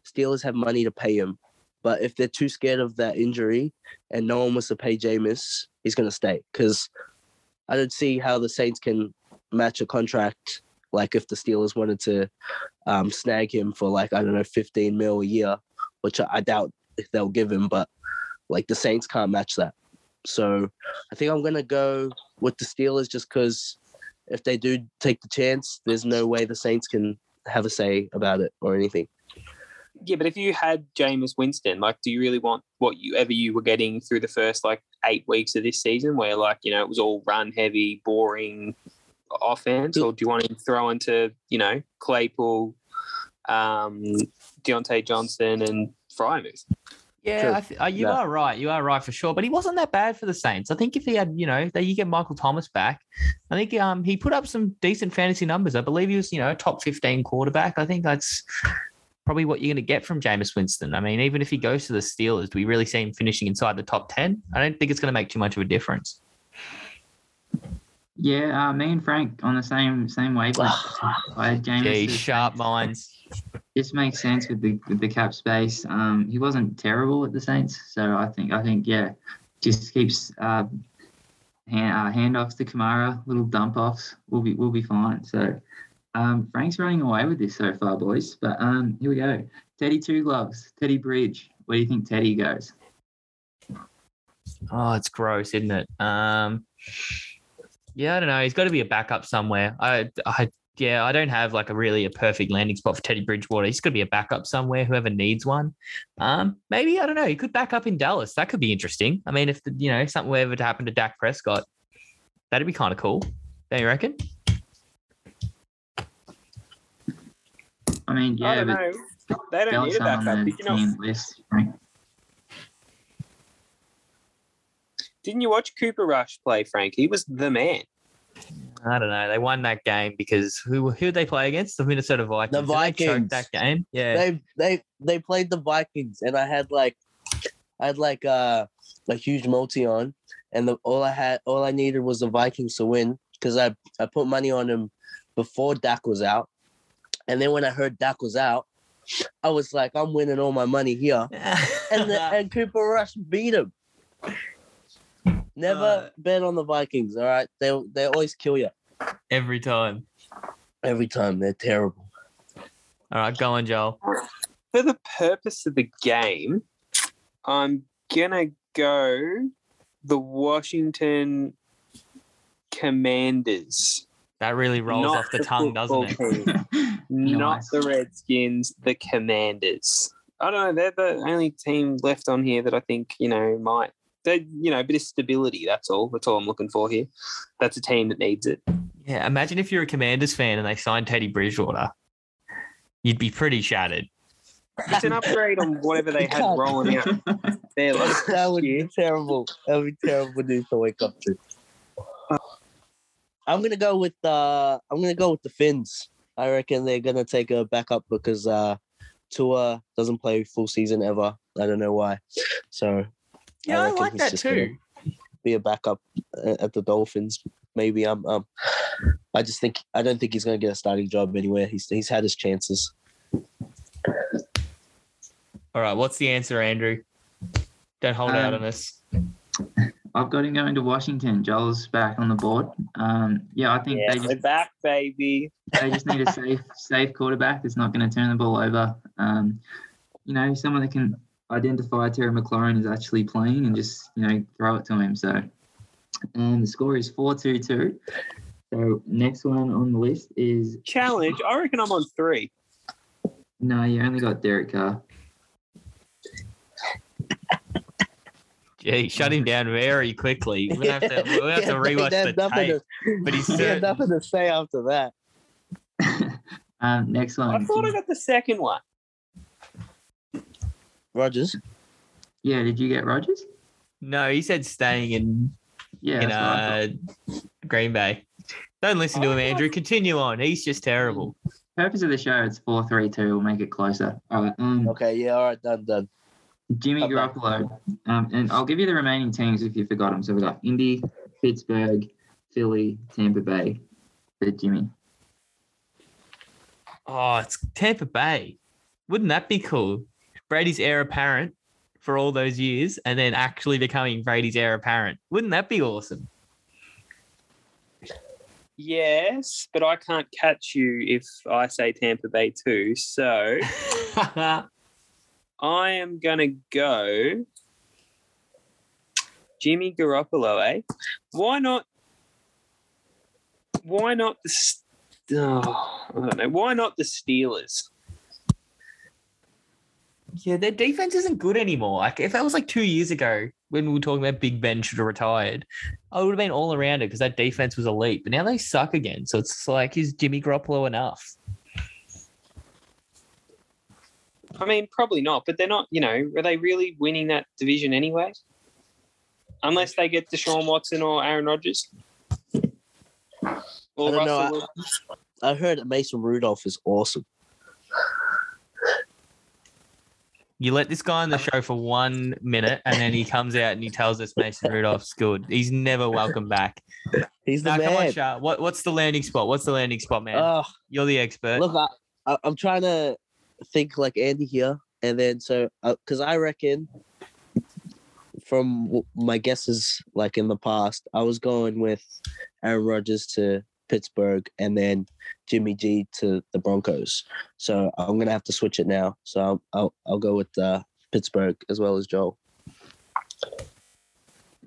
Steelers have money to pay him. But if they're too scared of that injury and no one wants to pay Jameis, he's gonna stay. Because I don't see how the Saints can match a contract like if the Steelers wanted to um, snag him for like I don't know 15 mil a year, which I, doubt they'll give him, but like the Saints can't match that. So I think I'm gonna go with the Steelers just because if they do take the chance, there's no way the Saints can have a say about it or anything. Yeah, but if you had Jameis Winston, like, do you really want what you ever you were getting through the first like eight weeks of this season, where like you know it was all run heavy, boring offense, or do you want to throw into you know Claypool, um, Diontae Johnson, and Freiermuth? Yeah, th- uh, you are right. You are right for sure. But he wasn't that bad for the Saints. I think if he had, you know, that you get Michael Thomas back, I think um he put up some decent fantasy numbers. I believe he was, you know, top fifteen quarterback. I think that's probably what you're going to get from Jameis Winston. I mean, even if he goes to the Steelers, do we really see him finishing inside the top ten? I don't think it's going to make too much of a difference. Yeah, uh, me and Frank on the same same wavelength. I. Gee, sharp minds. This makes sense with the with the cap space. Um, he wasn't terrible at the Saints, so I think I think yeah, just keeps uh, hand, uh, handoffs to Kamara, little dump offs. We'll be we'll be fine. So um, Frank's running away with this so far, boys. But um, here we go. Teddy Two Gloves, Teddy Bridge. Where do you think Teddy goes? Oh, it's gross, isn't it? Um, yeah, I don't know. He's got to be a backup somewhere. I I yeah, I don't have like a really a perfect landing spot for Teddy Bridgewater. He's got to be a backup somewhere. Whoever needs one, um, maybe I don't know. He could back up in Dallas. That could be interesting. I mean, if the, you know something were ever to happen to Dak Prescott, that'd be kind of cool. Don't you reckon? I mean, I yeah, don't but know. They don't Bell's need a on backup. the Did you, not, list. Frank. Didn't you watch Cooper Rush play, Frank? He was the man. I don't know. They won that game because who who did they play against? The Minnesota Vikings. The Did they Vikings. that game. Yeah. They they they played the Vikings, and I had like, I had like uh, a huge multi on, and the all I had all I needed was the Vikings to win because I I put money on them before Dak was out, and then when I heard Dak was out, I was like, I'm winning all my money here, and the, and Cooper Rush beat him. Never Uh, bet on the Vikings. All right, they they always kill you Every time. every time. They're terrible. All right, go on, Joel. For the purpose of the game, I'm gonna go the Washington Commanders. That really rolls Not off the the tongue, doesn't it? Not Nice. the Redskins, the Commanders. I don't know. They're the only team left on here that I think you know might. They, you know, a bit of stability. That's all. That's all I'm looking for here. That's a team that needs it. Yeah, imagine if you're a Commanders fan and they signed Teddy Bridgewater. You'd be pretty shattered. It's an upgrade on whatever they had God. rolling out there last that would be terrible. That would be terrible news to wake up to. I'm gonna go with uh I'm gonna go with the Fins. I reckon they're gonna take a backup because uh Tua doesn't play full season ever. I don't know why. So Yeah, I, reckon like he's that just too. be a backup uh, at the Dolphins. Maybe I'm um I just think I don't think he's gonna get a starting job anywhere. He's he's had his chances. All right, what's the answer, Andrew? Don't hold out Um, on us. I've got him going to Washington. Joel's back on the board. Um, yeah, I think Yeah, they we're just back, baby. they just need a safe safe quarterback that's not going to turn the ball over. Um, you know, someone that can identify Terry McLaurin is actually playing and just you know throw it to him. So, and the score is four two two. So next one on the list is Challenge. I reckon I'm on three. no, you only got Derek Carr. Gee, shut him down very quickly. We're have to, we'll have to rewatch the tape. to- But he's he had nothing to say after that. um, next one. I thought I got the second one. Rodgers. yeah, did you get Rodgers? No, he said staying in Yeah, in that's what I thought. uh, Green Bay. Don't listen to him, Andrew. Continue on. He's just terrible. Purpose of the show, it's four three two. We'll make it closer. All right. Um, Okay, yeah, all right, done, done. Jimmy Okay. Garoppolo. Um, and I'll give you the remaining teams if you forgot them. So we've got Indy, Pittsburgh, Philly, Tampa Bay for Jimmy. Oh, it's Tampa Bay. Wouldn't that be cool? Brady's heir apparent for all those years and then actually becoming Brady's heir apparent. Wouldn't that be awesome? Yes, but I can't catch you if I say Tampa Bay too. So I am gonna go Jimmy Garoppolo. Eh? Why not? Why not the? Oh, I don't know. Why not the Steelers? Yeah, their defense isn't good anymore. Like if that was like two years ago when we were talking about Big Ben should have retired, I would have been all around it because that defense was elite. But now they suck again. So it's like, is Jimmy Garoppolo enough? I mean, probably not. But they're not. You know, are they really winning that division anyway? Unless they get Deshaun Watson or Aaron Rodgers. Or I don't know, I- I heard that Mason Rudolph is awesome. You let this guy on the um, show for one minute and then he comes out and he tells us Mason Rudolph's good. He's never welcome back. He's the Now, come on, man. What, what's the landing spot? What's the landing spot, man? Oh, You're the expert. look, I, I, I'm trying to think like Andy here, and then so uh, because I reckon from my guesses, like in the past, I was going with Aaron Rodgers to Pittsburgh, and then Jimmy G to the Broncos. So I'm gonna have to switch it now. So I'll I'll, I'll go with uh, Pittsburgh as well as Joel.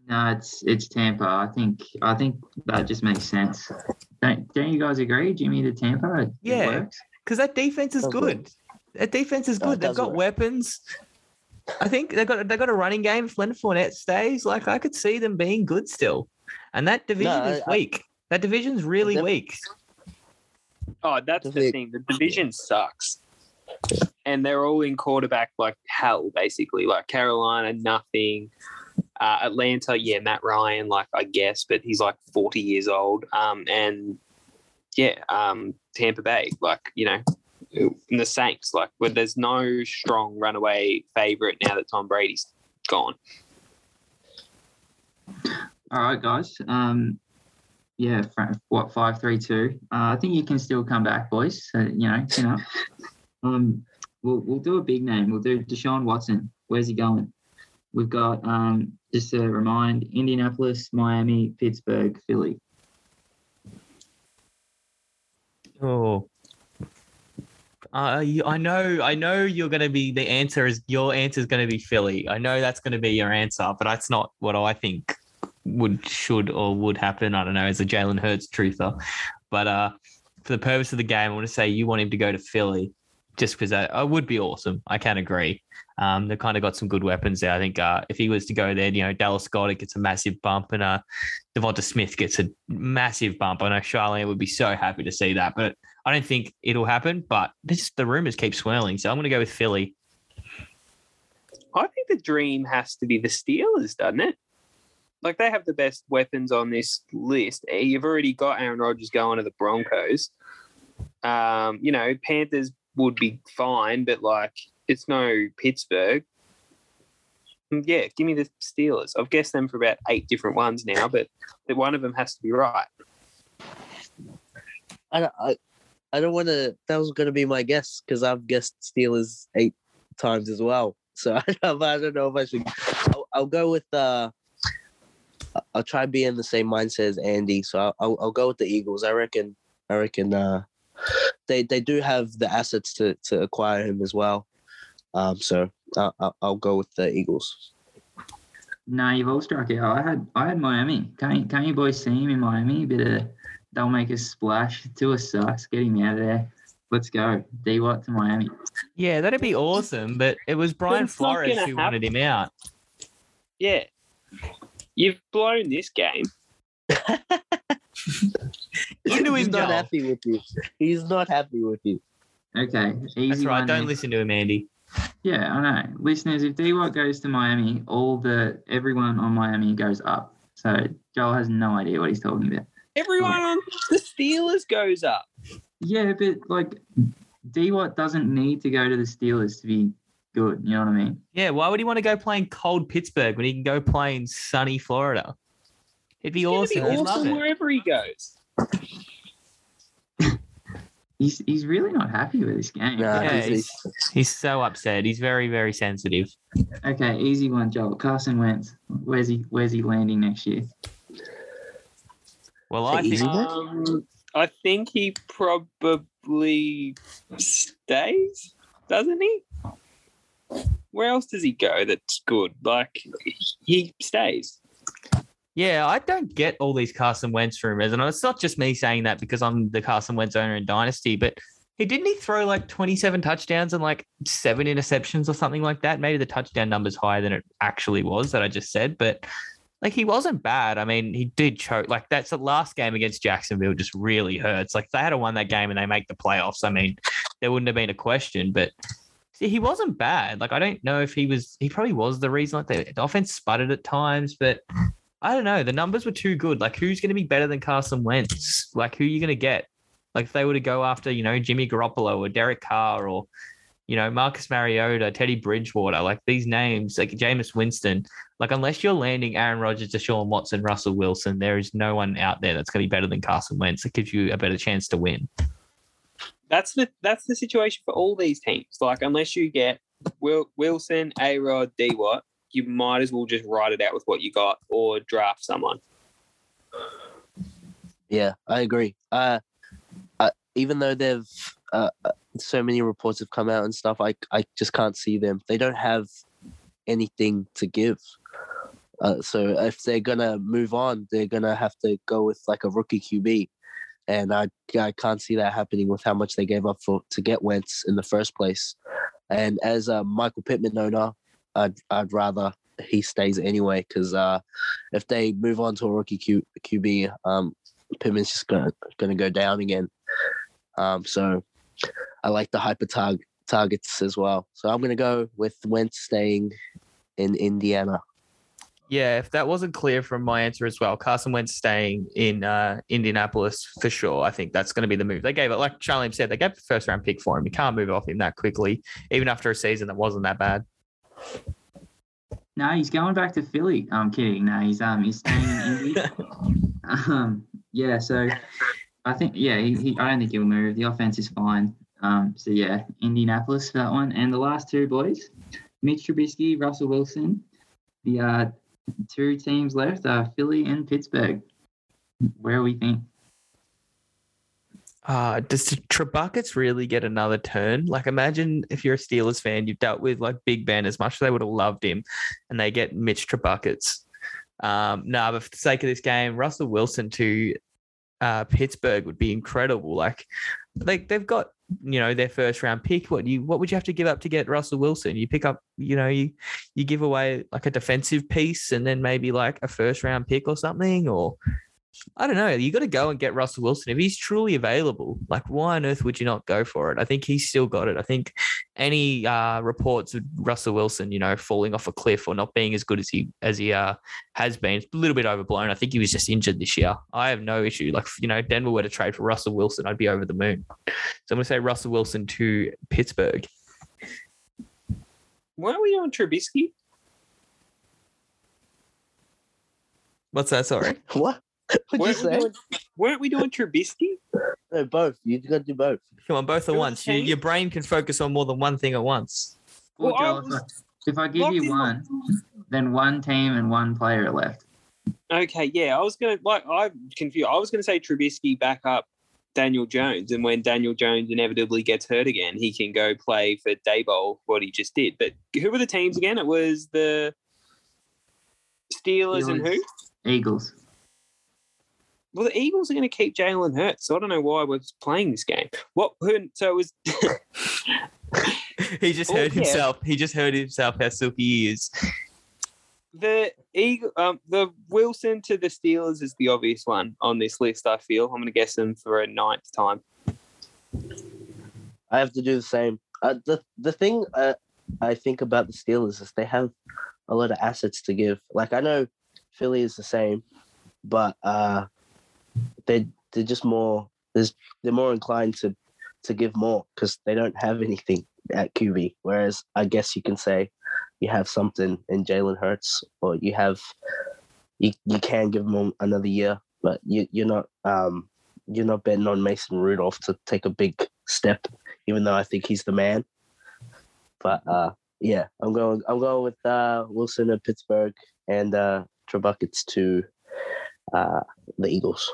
No, it's it's Tampa. I think I think that just makes sense. Don't don't you guys agree, Jimmy to Tampa? Yeah. because that defense is Does good. That defense is No, good. They've got work. weapons. I think they've got they've got a running game. If Leonard Fournette stays, like I could see them being good still. And that division I- is I- weak. that division's really weak. Oh, that's the Definitely- thing. The division sucks. And they're all in quarterback like hell, basically. Like Carolina, nothing. Uh, Atlanta, yeah, Matt Ryan, like I guess, but he's like 40 years old. Um, and yeah, um, Tampa Bay, like, you know, and the Saints, like, but there's no strong runaway favorite now that Tom Brady's gone. All right, guys. Um, yeah, what five, three, two. Uh, I think you can still come back, boys. So you know, chin up. Um, we'll we'll do a big name. We'll do Deshaun Watson. Where's he going? We've got um, just to remind Indianapolis, Miami, Pittsburgh, Philly. Oh. Uh, you, I know, I know you're going to be the answer is your answer is going to be Philly. I know that's going to be your answer, but that's not what I think would, should, or would happen. I don't know, as a Jalen Hurts truther, but uh, for the purpose of the game, I want to say you want him to go to Philly, just because that uh, would be awesome. I can agree. Um, they've kind of got some good weapons there. I think uh, if he was to go there, you know, Dallas it gets a massive bump, and uh, DeVonta Smith gets a massive bump. I know Sharleam would be so happy to see that, but I don't think it'll happen. But this, the rumors keep swirling, so I'm going to go with Philly. I think the dream has to be the Steelers, doesn't it? Like they have the best weapons on this list. Eh, You've already got Aaron Rodgers going to the Broncos. Um, you know, Panthers would be fine, but like it's no Pittsburgh. Mm, Yeah, give me the Steelers. I've guessed them for about eight different ones now, but one of them has to be right. I don't, I, I don't want to. That was going to be my guess because I've guessed Steelers eight times as well. So I don't, I don't know if I should. I'll, I'll go with. uh I'll try and be in the same mindset as Andy. So I'll, I'll, I'll go with the Eagles. I reckon. I reckon. uh They they do have the assets to to acquire him as well. Um. So I'll, I'll, I'll go with the Eagles. No, you've all struck it. I had I had Miami. Can't you, can't you boys see him in Miami? A bit of they'll make a splash. Tua sucks. Get him out of there. Let's go. D Watt to Miami. Yeah, that'd be awesome. But it was Brian it's Flores gonna who wanted him out. Yeah, you've blown this game. Into He's not Joel. happy with you. He's not happy with you. Okay, easy That's right. Don't then. listen to him, Andy. Yeah, I know. Listeners, if D Watt goes to Miami, all the everyone on Miami goes up. So Joel has no idea what he's talking about. Everyone on the Steelers goes up. Yeah, but like D Watt doesn't need to go to the Steelers to be good. You know what I mean? Yeah, why would he want to go play in cold Pittsburgh when he can go play in sunny Florida? It'd be It's awesome. be He'd awesome it. wherever he goes. He's he's really not happy with this game. Nah, Yeah, he's- he's, he's so upset. He's very, very sensitive. Okay, easy one, Joel. Carson Wentz. Where's he where's he landing next year? Well, I think? Um, I think he probably stays, doesn't he? Where else does he go that's good? Like he stays. Yeah, I don't get all these Carson Wentz rumors, and it's not just me saying that because I'm the Carson Wentz owner in Dynasty, but he didn't he throw like 27 touchdowns and like seven interceptions or something like that. Maybe the touchdown number's higher than it actually was that I just said, but like he wasn't bad. I mean, he did choke. Like that's the last game against Jacksonville just really hurts. Like if they had won that game and they make the playoffs, I mean, there wouldn't have been a question, but. He wasn't bad. Like I don't know if he was. He probably was the reason. Like the, the offense sputtered at times, but I don't know. The numbers were too good. Like, who's going to be better than Carson Wentz? Like, who are you going to get? Like, if they were to go after, you know, Jimmy Garoppolo or Derek Carr or, you know, Marcus Mariota, Teddy Bridgewater, like these names, like Jameis Winston, like, unless you're landing Aaron Rodgers, Deshaun Watson, Russell Wilson, there is no one out there that's going to be better than Carson Wentz that gives you a better chance to win. That's the that's the situation for all these teams. Like unless you get Wil- Wilson, A Rod, D Watt, you might as well just ride it out with what you got or draft someone. Yeah, I agree. Uh, uh even though they've uh, uh, so many reports have come out and stuff, I I just can't see them. They don't have anything to give. Uh, so if they're gonna move on, they're gonna have to go with like a rookie QB, and I I can't see that happening with how much they gave up for to get Wentz in the first place. And as a Michael Pittman owner, I'd I'd rather he stays anyway because uh, if they move on to a rookie Q, QB, um, Pittman's just gonna gonna go down again. Um, so I like the hyper target targets as well. So I'm gonna go with Wentz staying in Indiana. Yeah, if that wasn't clear from my answer as well, Carson Wentz staying in uh, Indianapolis for sure. I think that's going to be the move. They gave it, like Charlie said, they gave the first round pick for him. You can't move off him that quickly, even after a season that wasn't that bad. No, he's going back to Philly. I'm kidding. No, he's um he's staying in Indy. um, yeah, so I think yeah, he, he I don't think he'll move. The offense is fine. Um, so yeah, Indianapolis for that one. And the last two boys, Mitch Trubisky, Russell Wilson. The uh, two teams left are Philly and Pittsburgh. Where are we think? Uh, does Trebuckets really get another turn? Like, imagine if you're a Steelers fan, you've dealt with like Big Ben as much as they would have loved him, and they get Mitch Trebuckets. Um, no, nah, but for the sake of this game, Russell Wilson to uh, Pittsburgh would be incredible. Like, they they've got you know their first round pick. What you what would you have to give up to get Russell Wilson? You pick up you know you you give away like a defensive piece and then maybe like a first round pick or something, or I don't know. You got to go and get Russell Wilson if he's truly available. Like, why on earth would you not go for it? I think he's still got it. I think any uh, reports of Russell Wilson, you know, falling off a cliff or not being as good as he as he uh, has been, a little bit overblown. I think he was just injured this year. I have no issue. Like, you know, Denver were to trade for Russell Wilson, I'd be over the moon. So I'm going to say Russell Wilson to Pittsburgh. Why are we on Trubisky? What's that? Sorry. What? What'd you Weren't we, say? doing, weren't we doing Trubisky? No, both. You got to do both. Come on, both at once. You, your brain can focus on more than one thing at once. Well, Well, Joel, if, I, was- if I give you in- one, then one team and one player left. Okay, yeah, I was gonna like I'm confused. I was gonna say Trubisky back up Daniel Jones, and when Daniel Jones inevitably gets hurt again, he can go play for Daboll what he just did. But who were the teams again? It was the Steelers and who? Eagles. Well, the Eagles are going to keep Jalen Hurts, so I don't know why we're playing this game. What? So it was. he just Oh, heard yeah. himself. He just heard himself how silky he is. The Eagle, um, the Wilson to the Steelers is the obvious one on this list. I feel I'm going to guess them for a ninth time. I have to do the same. Uh, the the thing uh, I think about the Steelers is they have a lot of assets to give. Like I know Philly is the same, but uh, they they're just more. There's they're more inclined to to give more because they don't have anything at QB. Whereas I guess you can say you have something in Jalen Hurts, or you have you you can give them another year, but you you're not um you're not betting on Mason Rudolph to take a big step even though I think he's the man. But uh, yeah, I'm going. I'm going with uh, Wilson at Pittsburgh and uh, Trebuckets to uh, the Eagles.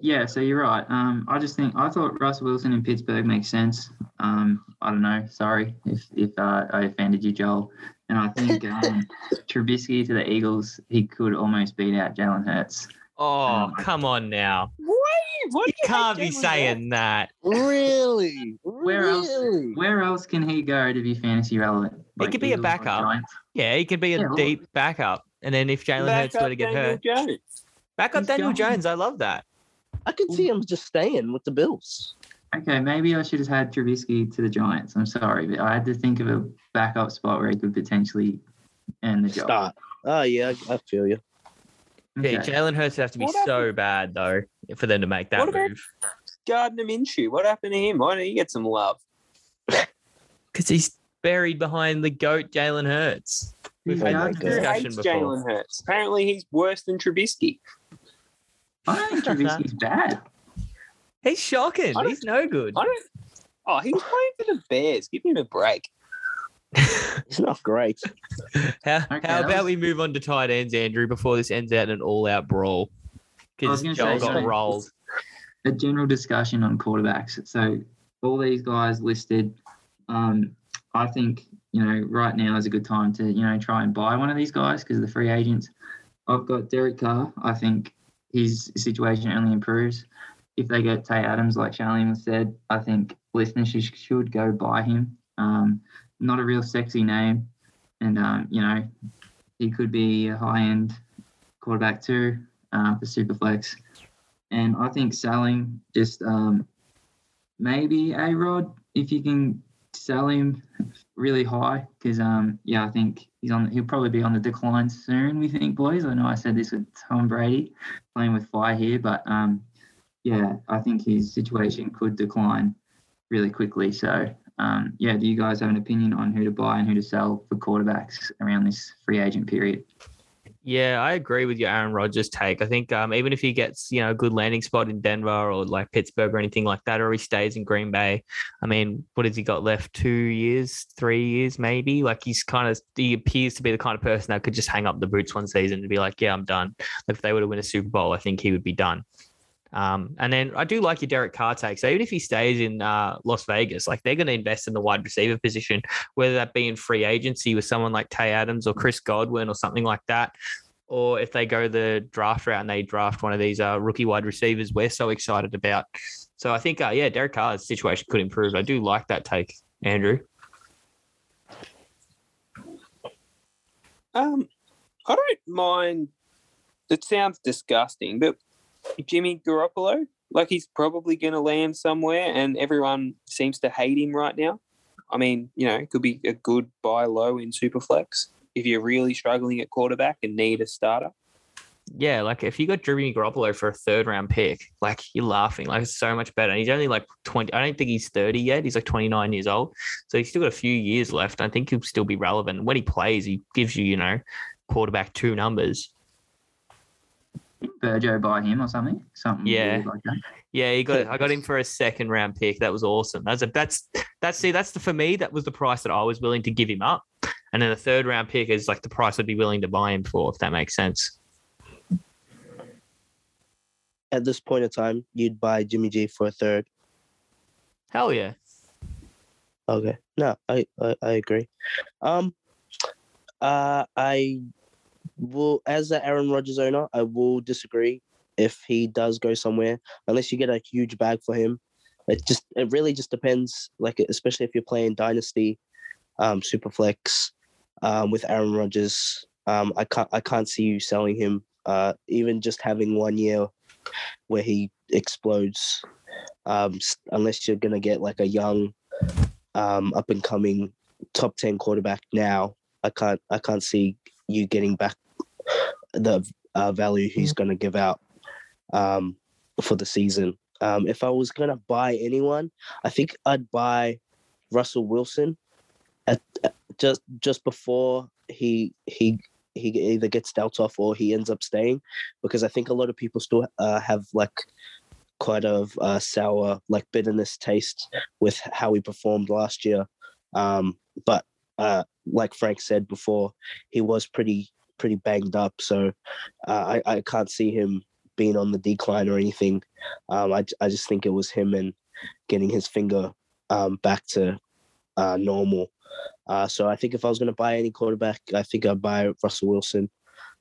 Yeah, so you're right. Um, I just think I thought Russell Wilson in Pittsburgh makes sense. Um, I don't know. Sorry if if uh, I offended you, Joel. And I think um, Trubisky to the Eagles, he could almost beat out Jalen Hurts. Oh, Um, come on now. What? What You can't be saying that. Really? Where else? Where else can he go to be fantasy relevant? He could be a Eagles or backup. Yeah, he could be a Yeah, well- deep backup. And then if Jalen Hurts were to get hurt, Jones. Back up He's Daniel going. Jones. I love that. I can see him just staying with the Bills. Okay, maybe I should have had Trubisky to the Giants. I'm sorry, but I had to think of a backup spot where he could potentially end the job. Start. Oh yeah, I, I feel you. Yeah, Okay. Jalen Hurts would have to be What so happened- bad though for them to make that What about- move. Gardner Minshew. What happened to him? Why don't you get some love? Because he's buried behind the goat Jalen Hurts. We've had Gardner. discussion hates before. Jalen Hurts? Apparently, he's worse than Trubisky. I don't think Trubisky's bad. He's shocking. He's no good. I don't. Oh, he was playing for the Bears. Give him a break. He's not great. How, Okay, how about was- we move on to tight ends, Andrew, before this ends out in an all-out brawl? Because Joel say, got so- rolled. a general discussion on quarterbacks. So all these guys listed, um, I think you know, right now is a good time to, you know, try and buy one of these guys because the free agents. I've got Derek Carr. I think his situation only improves. If they get Tay Adams, like Sharleam said, I think listeners should go buy him. Um, not a real sexy name. And, um, you know, he could be a high end quarterback too uh, for Superflex. And I think selling just um, maybe A Rod, if you can sell him really high, because um, yeah, I think he's on. He'll probably be on the decline soon. We think, boys. I know I said this with Tom Brady, playing with fire here, but um, yeah, I think his situation could decline really quickly. So um, yeah, do you guys have an opinion on who to buy and who to sell for quarterbacks around this free agent period? Yeah, I agree with your Aaron Rodgers take. I think um, even if he gets you know a good landing spot in Denver or like Pittsburgh or anything like that, or he stays in Green Bay, I mean, what has he got left? Two years, three years, maybe. Like he's kind of he appears to be the kind of person that could just hang up the boots one season and be like, yeah, I'm done. If they were to win a Super Bowl, I think he would be done. Um, and then I do like your Derek Carr take. So even if he stays in uh, Las Vegas, like they're going to invest in the wide receiver position, whether that be in free agency with someone like Tay Adams or Chris Godwin or something like that. Or if they go the draft route and they draft one of these uh, rookie wide receivers, we're so excited about. So I think, uh, yeah, Derek Carr's situation could improve. I do like that take, Andrew. Um, I don't mind. It sounds disgusting, but Jimmy Garoppolo. Like he's probably going to land somewhere, and everyone seems to hate him right now. I mean, you know, it could be a good buy low in Superflex if you're really struggling at quarterback and need a starter. Yeah, like if you got Jimmy Garoppolo for a third round pick, like you're laughing. Like it's so much better. And he's only like 20. I don't think he's 30 yet. He's like 29 years old. So he's still got a few years left. I think he'll still be relevant. When he plays, he gives you, you know, quarterback two numbers. Burjo buy him or something. Something Yeah. weird like that. Yeah, he got I got him for a second round pick. That was awesome. That's a that's that's see that's the for me that was the price that I was willing to give him up, and then the third round pick is like the price I'd be willing to buy him for if that makes sense. At this point in time, you'd buy Jimmy G for a third. Hell yeah. Okay. No, I, I, I agree. Um uh I will as the Aaron Rodgers owner, I will disagree if he does go somewhere, unless you get a huge bag for him. It just it really just depends, like especially if you're playing Dynasty, um, Superflex, um, with Aaron Rodgers. Um, I can't I can't see you selling him. Uh, even just having one year where he explodes, um, unless you're gonna get like a young, um, up and coming top ten quarterback now. I can't I can't see you getting back the uh, value he's going to give out um, for the season. Um, if I was going to buy anyone, I think I'd buy Russell Wilson at, at- just just before he he he either gets dealt off or he ends up staying, because I think a lot of people still uh, have like quite a uh, sour like bitterness taste with how he performed last year. Um, but uh, like Frank said before, he was pretty pretty banged up, so uh, I I can't see him being on the decline or anything. Um, I I just think it was him and getting his finger um, back to uh, normal. Uh, so I think if I was going to buy any quarterback, I think I'd buy Russell Wilson,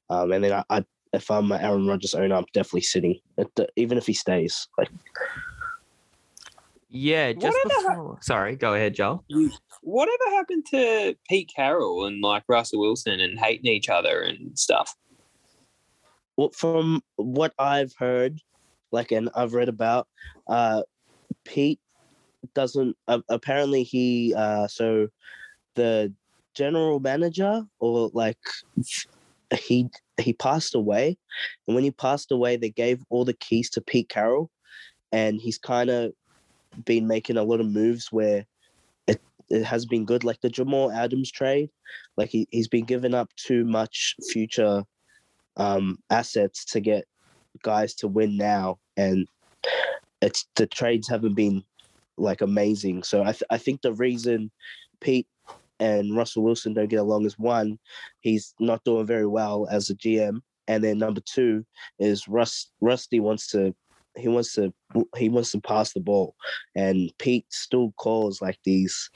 um, and then I, I if I'm an Aaron Rodgers owner, I'm definitely sitting, even if he stays. Like Yeah, just Whatever hap- before. Sorry, go ahead, Joel. Whatever happened to Pete Carroll and like Russell Wilson and hating each other and stuff? well, from what I've heard, like and I've read about, uh, Pete doesn't. Uh, apparently, he uh, so the general manager or like he he passed away, and when he passed away, they gave all the keys to Pete Carroll, and he's kind of been making a lot of moves where. It, it has been good, like the Jamal Adams trade. Like he, he's been giving up too much future um, assets to get guys to win now, and it's the trades haven't been like amazing. So I th- I think the reason Pete and Russell Wilson don't get along is one, he's not doing very well as a GM, and then number two is Russ Rusty wants to he wants to he wants to pass the ball, and Pete still calls like these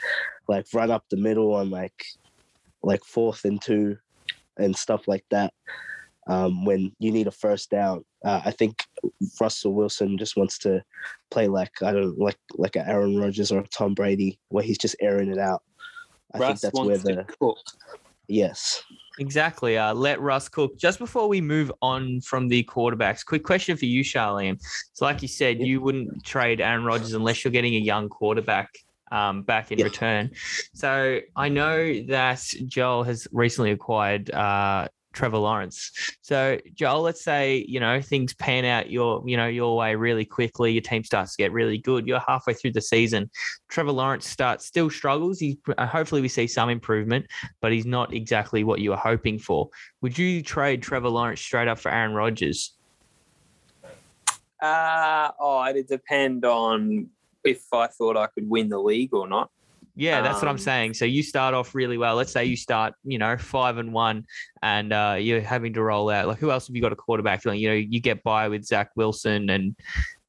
like run up the middle on like like fourth and two and stuff like that. Um, when you need a first down, uh, I think Russell Wilson just wants to play like I don't like like an Aaron Rodgers or a Tom Brady, where he's just airing it out. I Russ think that's where the cook. yes. Exactly. Uh, let Russ cook. Just before we move on from the quarterbacks, quick question for you, Sharleam. So, like you said, you wouldn't trade Aaron Rodgers unless you're getting a young quarterback um, back in Yeah. return. So, I know that Joel has recently acquired uh, Trevor Lawrence. So, Joel, let's say you know things pan out your you know your way really quickly. Your team starts to get really good. You're halfway through the season. Trevor Lawrence starts still struggles. He uh, hopefully we see some improvement but he's not exactly what you were hoping for. Would you trade Trevor Lawrence straight up for Aaron Rodgers? Uh, oh, it'd depend on if I thought I could win the league or not. Yeah, that's what I'm Um, saying. So you start off really well. Let's say you start, you know, five and one, and uh, you're having to roll out. Like, who else have you got a quarterback? Like, you know, you get by with Zach Wilson and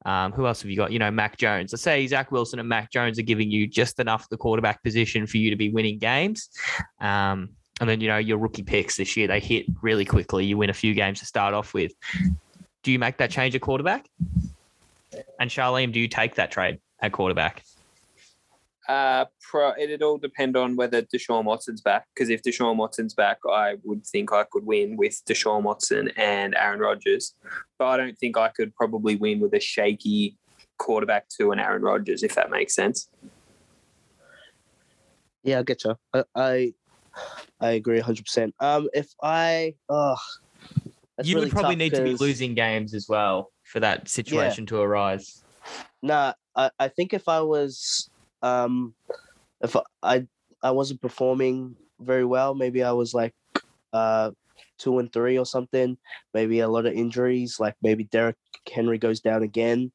um, who else have you got? You know, Mac Jones. Let's say Zach Wilson and Mac Jones are giving you just enough the quarterback position for you to be winning games. Um, and then, you know, your rookie picks this year, they hit really quickly. You win a few games to start off with. Do you make that change at quarterback? And Sharleam, do you take that trade at quarterback? Uh, pro, it'd all depend on whether Deshaun Watson's back. Because if Deshaun Watson's back, I would think I could win with Deshaun Watson and Aaron Rodgers. But I don't think I could probably win with a shaky quarterback to an Aaron Rodgers, if that makes sense. Yeah, I get you. I I, I agree 100. percent Um, if I, oh, you really would probably tough need to be losing games as well for that situation to arise. Nah, I, I think if I was, um, if I, I I wasn't performing very well, maybe I was like, uh, two and three or something. Maybe a lot of injuries, like maybe Derrick Henry goes down again.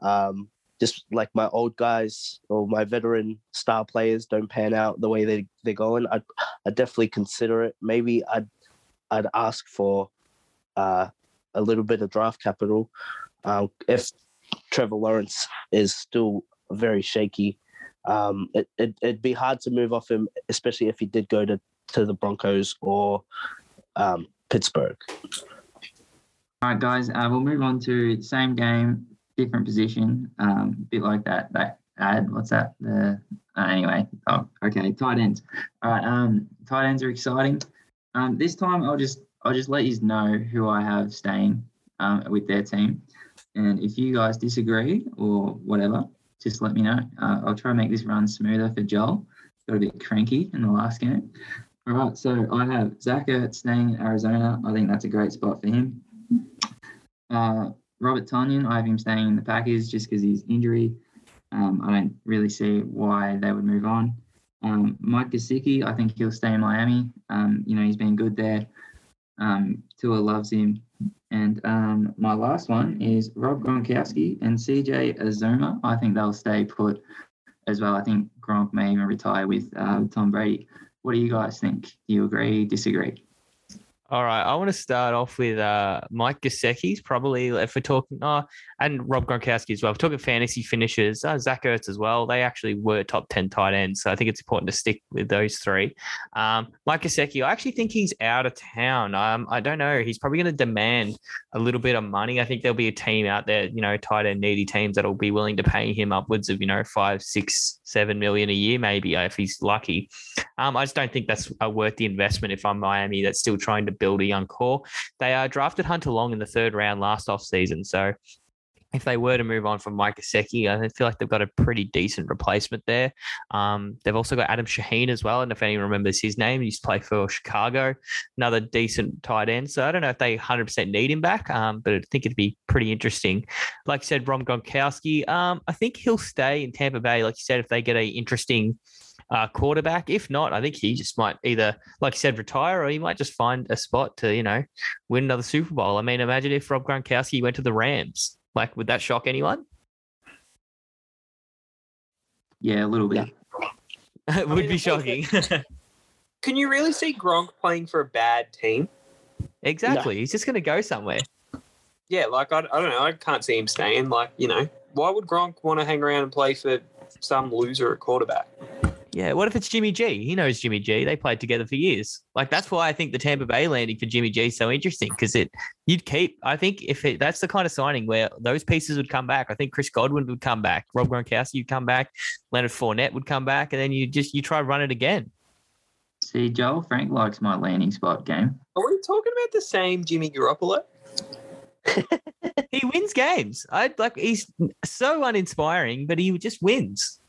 Um, just like my old guys or my veteran star players don't pan out the way they they're going. I'd I'd definitely consider it. Maybe I'd I'd ask for, uh, a little bit of draft capital, uh, if Trevor Lawrence is still very shaky. Um, it, it, it'd be hard to move off him, especially if he did go to, to the Broncos or um, Pittsburgh. All right, guys, uh, we'll move on to same game, different position. Um, bit like that that ad. What's that? The uh, anyway. Oh, okay. Tight ends. All right. Um, tight ends are exciting. Um, this time I'll just I'll just let you know who I have staying um, with their team, and if you guys disagree or whatever, just let me know. Uh, I'll try and make this run smoother for Joel. Got a bit cranky in the last game. All right, so I have Zach Ertz staying in Arizona. I think that's a great spot for him. Uh, Robert Tonyan, I have him staying in the Packers just because he's injury. Um, I don't really see why they would move on. Um, Mike Gesicki, I think he'll stay in Miami. Um, you know, he's been good there. Um, Tua loves him. And um, my last one is Rob Gronkowski and CJ Uzomah. I think they'll stay put as well. I think Gronk may even retire with uh, Tom Brady. What do you guys think? Do you agree, disagree? All right, I want to start off with uh, Mike Gesicki's probably if we're talking, oh, and Rob Gronkowski as well. If we're talking fantasy finishers, uh, Zach Ertz as well. They actually were top ten tight ends, so I think it's important to stick with those three. Um, Mike Gesicki, I actually think he's out of town. Um, I don't know. He's probably going to demand a little bit of money. I think there'll be a team out there, you know, tight end needy teams that'll be willing to pay him upwards of you know five, six, seven million a year, maybe uh, if he's lucky. Um, I just don't think that's a worth the investment if I'm Miami that's still trying to build a young core. They uh, drafted Hunter Long in the third round last off season. So if they were to move on from Mike Gesicki, I feel like they've got a pretty decent replacement there. Um, they've also got Adam Shaheen as well. And if anyone remembers his name, he used to play for Chicago, another decent tight end. So I don't know if they 100% need him back, um, but I think it'd be pretty interesting. Like I said, Rom Gronkowski, um, I think he'll stay in Tampa Bay. Like you said, if they get a interesting uh, quarterback. If not, I think he just might either, like you said, retire or he might just find a spot to, you know, win another Super Bowl. I mean, imagine if Rob Gronkowski went to the Rams. Like, would that shock anyone? Yeah, a little bit. it would mean, be shocking. Can you really see Gronk playing for a bad team? exactly. He's just going to go somewhere. Yeah, like I, I don't know. I can't see him staying. Like you know, why would Gronk want to hang around and play for some loser at quarterback? Yeah, what if it's Jimmy G? He knows Jimmy G. They played together for years. Like that's why I think the Tampa Bay landing for Jimmy G is so interesting because it you'd keep. I think if it, that's the kind of signing where those pieces would come back. I think Chris Godwin would come back, Rob Gronkowski would come back, Leonard Fournette would come back, and then you just you try run it again. See, Joel Frank likes my landing spot game. Are we talking about the same Jimmy Garoppolo? he wins games. I like he's so uninspiring, but he just wins.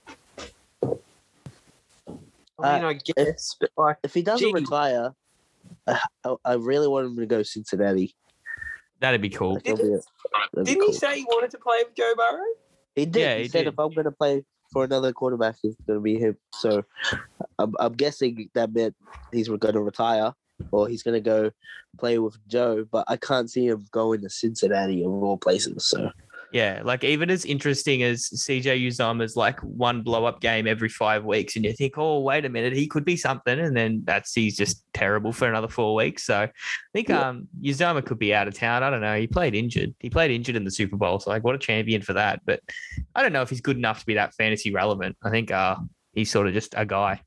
I mean, Uh, I guess, but like, If he doesn't Gee. retire, I, I- I really want him to go Cincinnati. That'd be cool. Like, that'd be- that'd didn't he cool. say he wanted to play with Joe Burrow? He did. Yeah, he, he said did. if I'm going to play for another quarterback, it's going to be him. So I'm, I'm guessing that meant he's going to retire or he's going to go play with Joe. But I can't see him going to Cincinnati of all places. So Yeah, like even as interesting as CJ Uzomah's like one blow up game every five weeks, and you think, oh, wait a minute, he could be something, and then that's he's just terrible for another four weeks. So I think Yeah. um Uzama could be out of town. I don't know. He played injured. He played injured in the Super Bowl. So like, what a champion for that. But I don't know if he's good enough to be that fantasy relevant. I think uh he's sort of just a guy.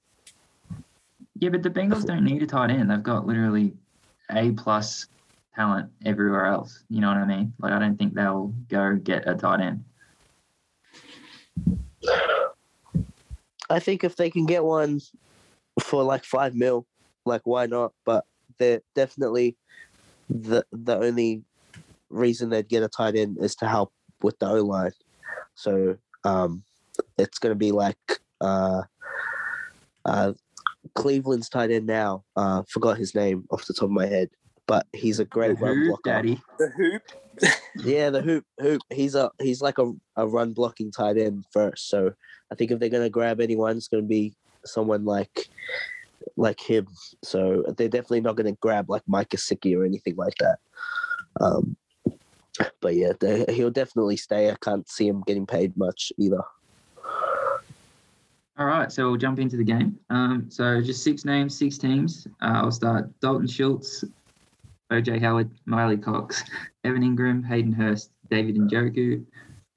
Yeah, but the Bengals don't need a tight end. They've got literally A plus talent everywhere else. You know what I mean? Like I don't think they'll go get a tight end. I think if they can get one for like five mil, like why not? But they're definitely the the only reason they'd get a tight end is to help with the O line. So um, it's going to be like uh, uh, Cleveland's tight end now. Uh, forgot his name off the top of my head, but he's a great run Who, blocker. Daddy? The hoop. Yeah, the hoop hoop. He's a he's like a, a run blocking tight end first. So I think if they're gonna grab anyone, it's gonna be someone like like him. So they're definitely not gonna grab like Mike Gesicki or anything like that. Um, but yeah, they, he'll definitely stay. I can't see him getting paid much either. All right, so we'll jump into the game. Um, so just six names, six teams. Uh, I'll start Dalton Schultz, OJ Howard, Mo Alie-Cox, Evan Engram, Hayden Hurst, David Njoku.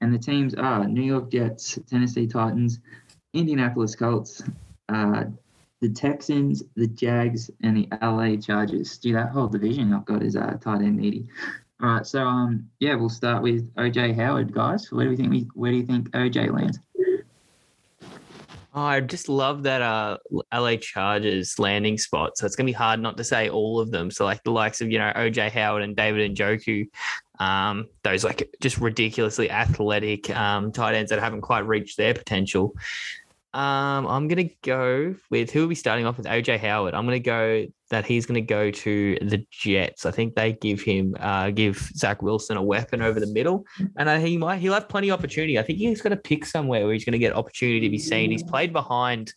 And the teams are New York Jets, Tennessee Titans, Indianapolis Colts, uh, the Texans, the Jags, and the LA Chargers. Gee, that whole division I've got is uh, tight end needy. All right, so um, yeah, we'll start with OJ Howard, guys. Where do we think we, where do you think OJ lands? Oh, I just love that uh LA Chargers landing spot. So it's gonna be hard not to say all of them. So like the likes of you know OJ Howard and David Njoku, um, those like just ridiculously athletic um, tight ends that haven't quite reached their potential. Um, I'm gonna go with who are we starting off with? OJ Howard. I'm gonna go that he's gonna go to the Jets. I think they give him uh, give Zach Wilson a weapon over the middle, and uh, he might he'll have plenty of opportunity. I think he's gonna pick somewhere where he's gonna get opportunity to be seen. He's played behind,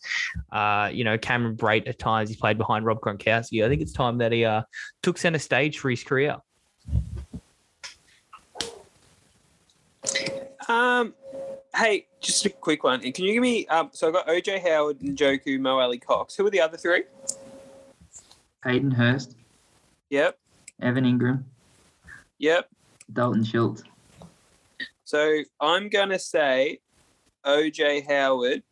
uh, you know, Cameron Brate at times. He's played behind Rob Gronkowski. I think it's time that he uh, took center stage for his career. Um, hey, just a quick one. Can you give me? Um, so I've got OJ Howard, Njoku, Mo Alie-Cox. Who are the other three? Hayden Hurst, Yep, Evan Engram, yep. Dalton Schultz. So I'm gonna say OJ Howard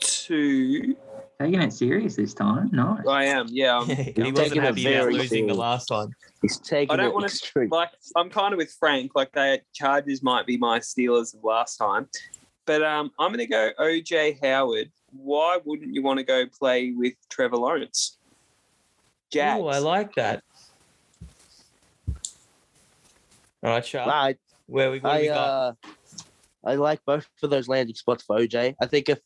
to. Taking it serious this time. Nice. I am, yeah. I'm, he taking wasn't it happy about very losing the last one. He's taking I don't wanna- like I'm kind of with Frank. Like the Chargers might be my Steelers of last time, but um, I'm gonna go OJ Howard. Why wouldn't you want to go play with Trevor Lawrence? Jags. Oh, I like that. All right, Sharp. I, Where we, I we got? uh, I like both of those landing spots for OJ. I think if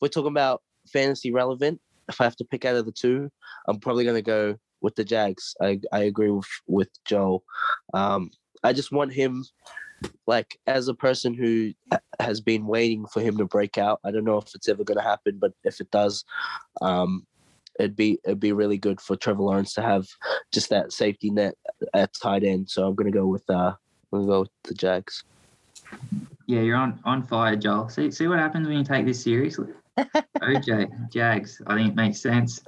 we're talking about fantasy relevant, if I have to pick out of the two, I'm probably gonna go with the Jags. I I agree with with Joe. Um, I just want him, like as a person who has been waiting for him to break out. I don't know if it's ever gonna happen, but if it does, um, it'd be it'd be really good for Trevor Lawrence to have just that safety net at tight end. So I'm gonna go with uh, I'm gonna go with the Jags. Yeah, you're on on fire, Joel. See see what happens when you take this seriously. OJ Jags. I think it makes sense.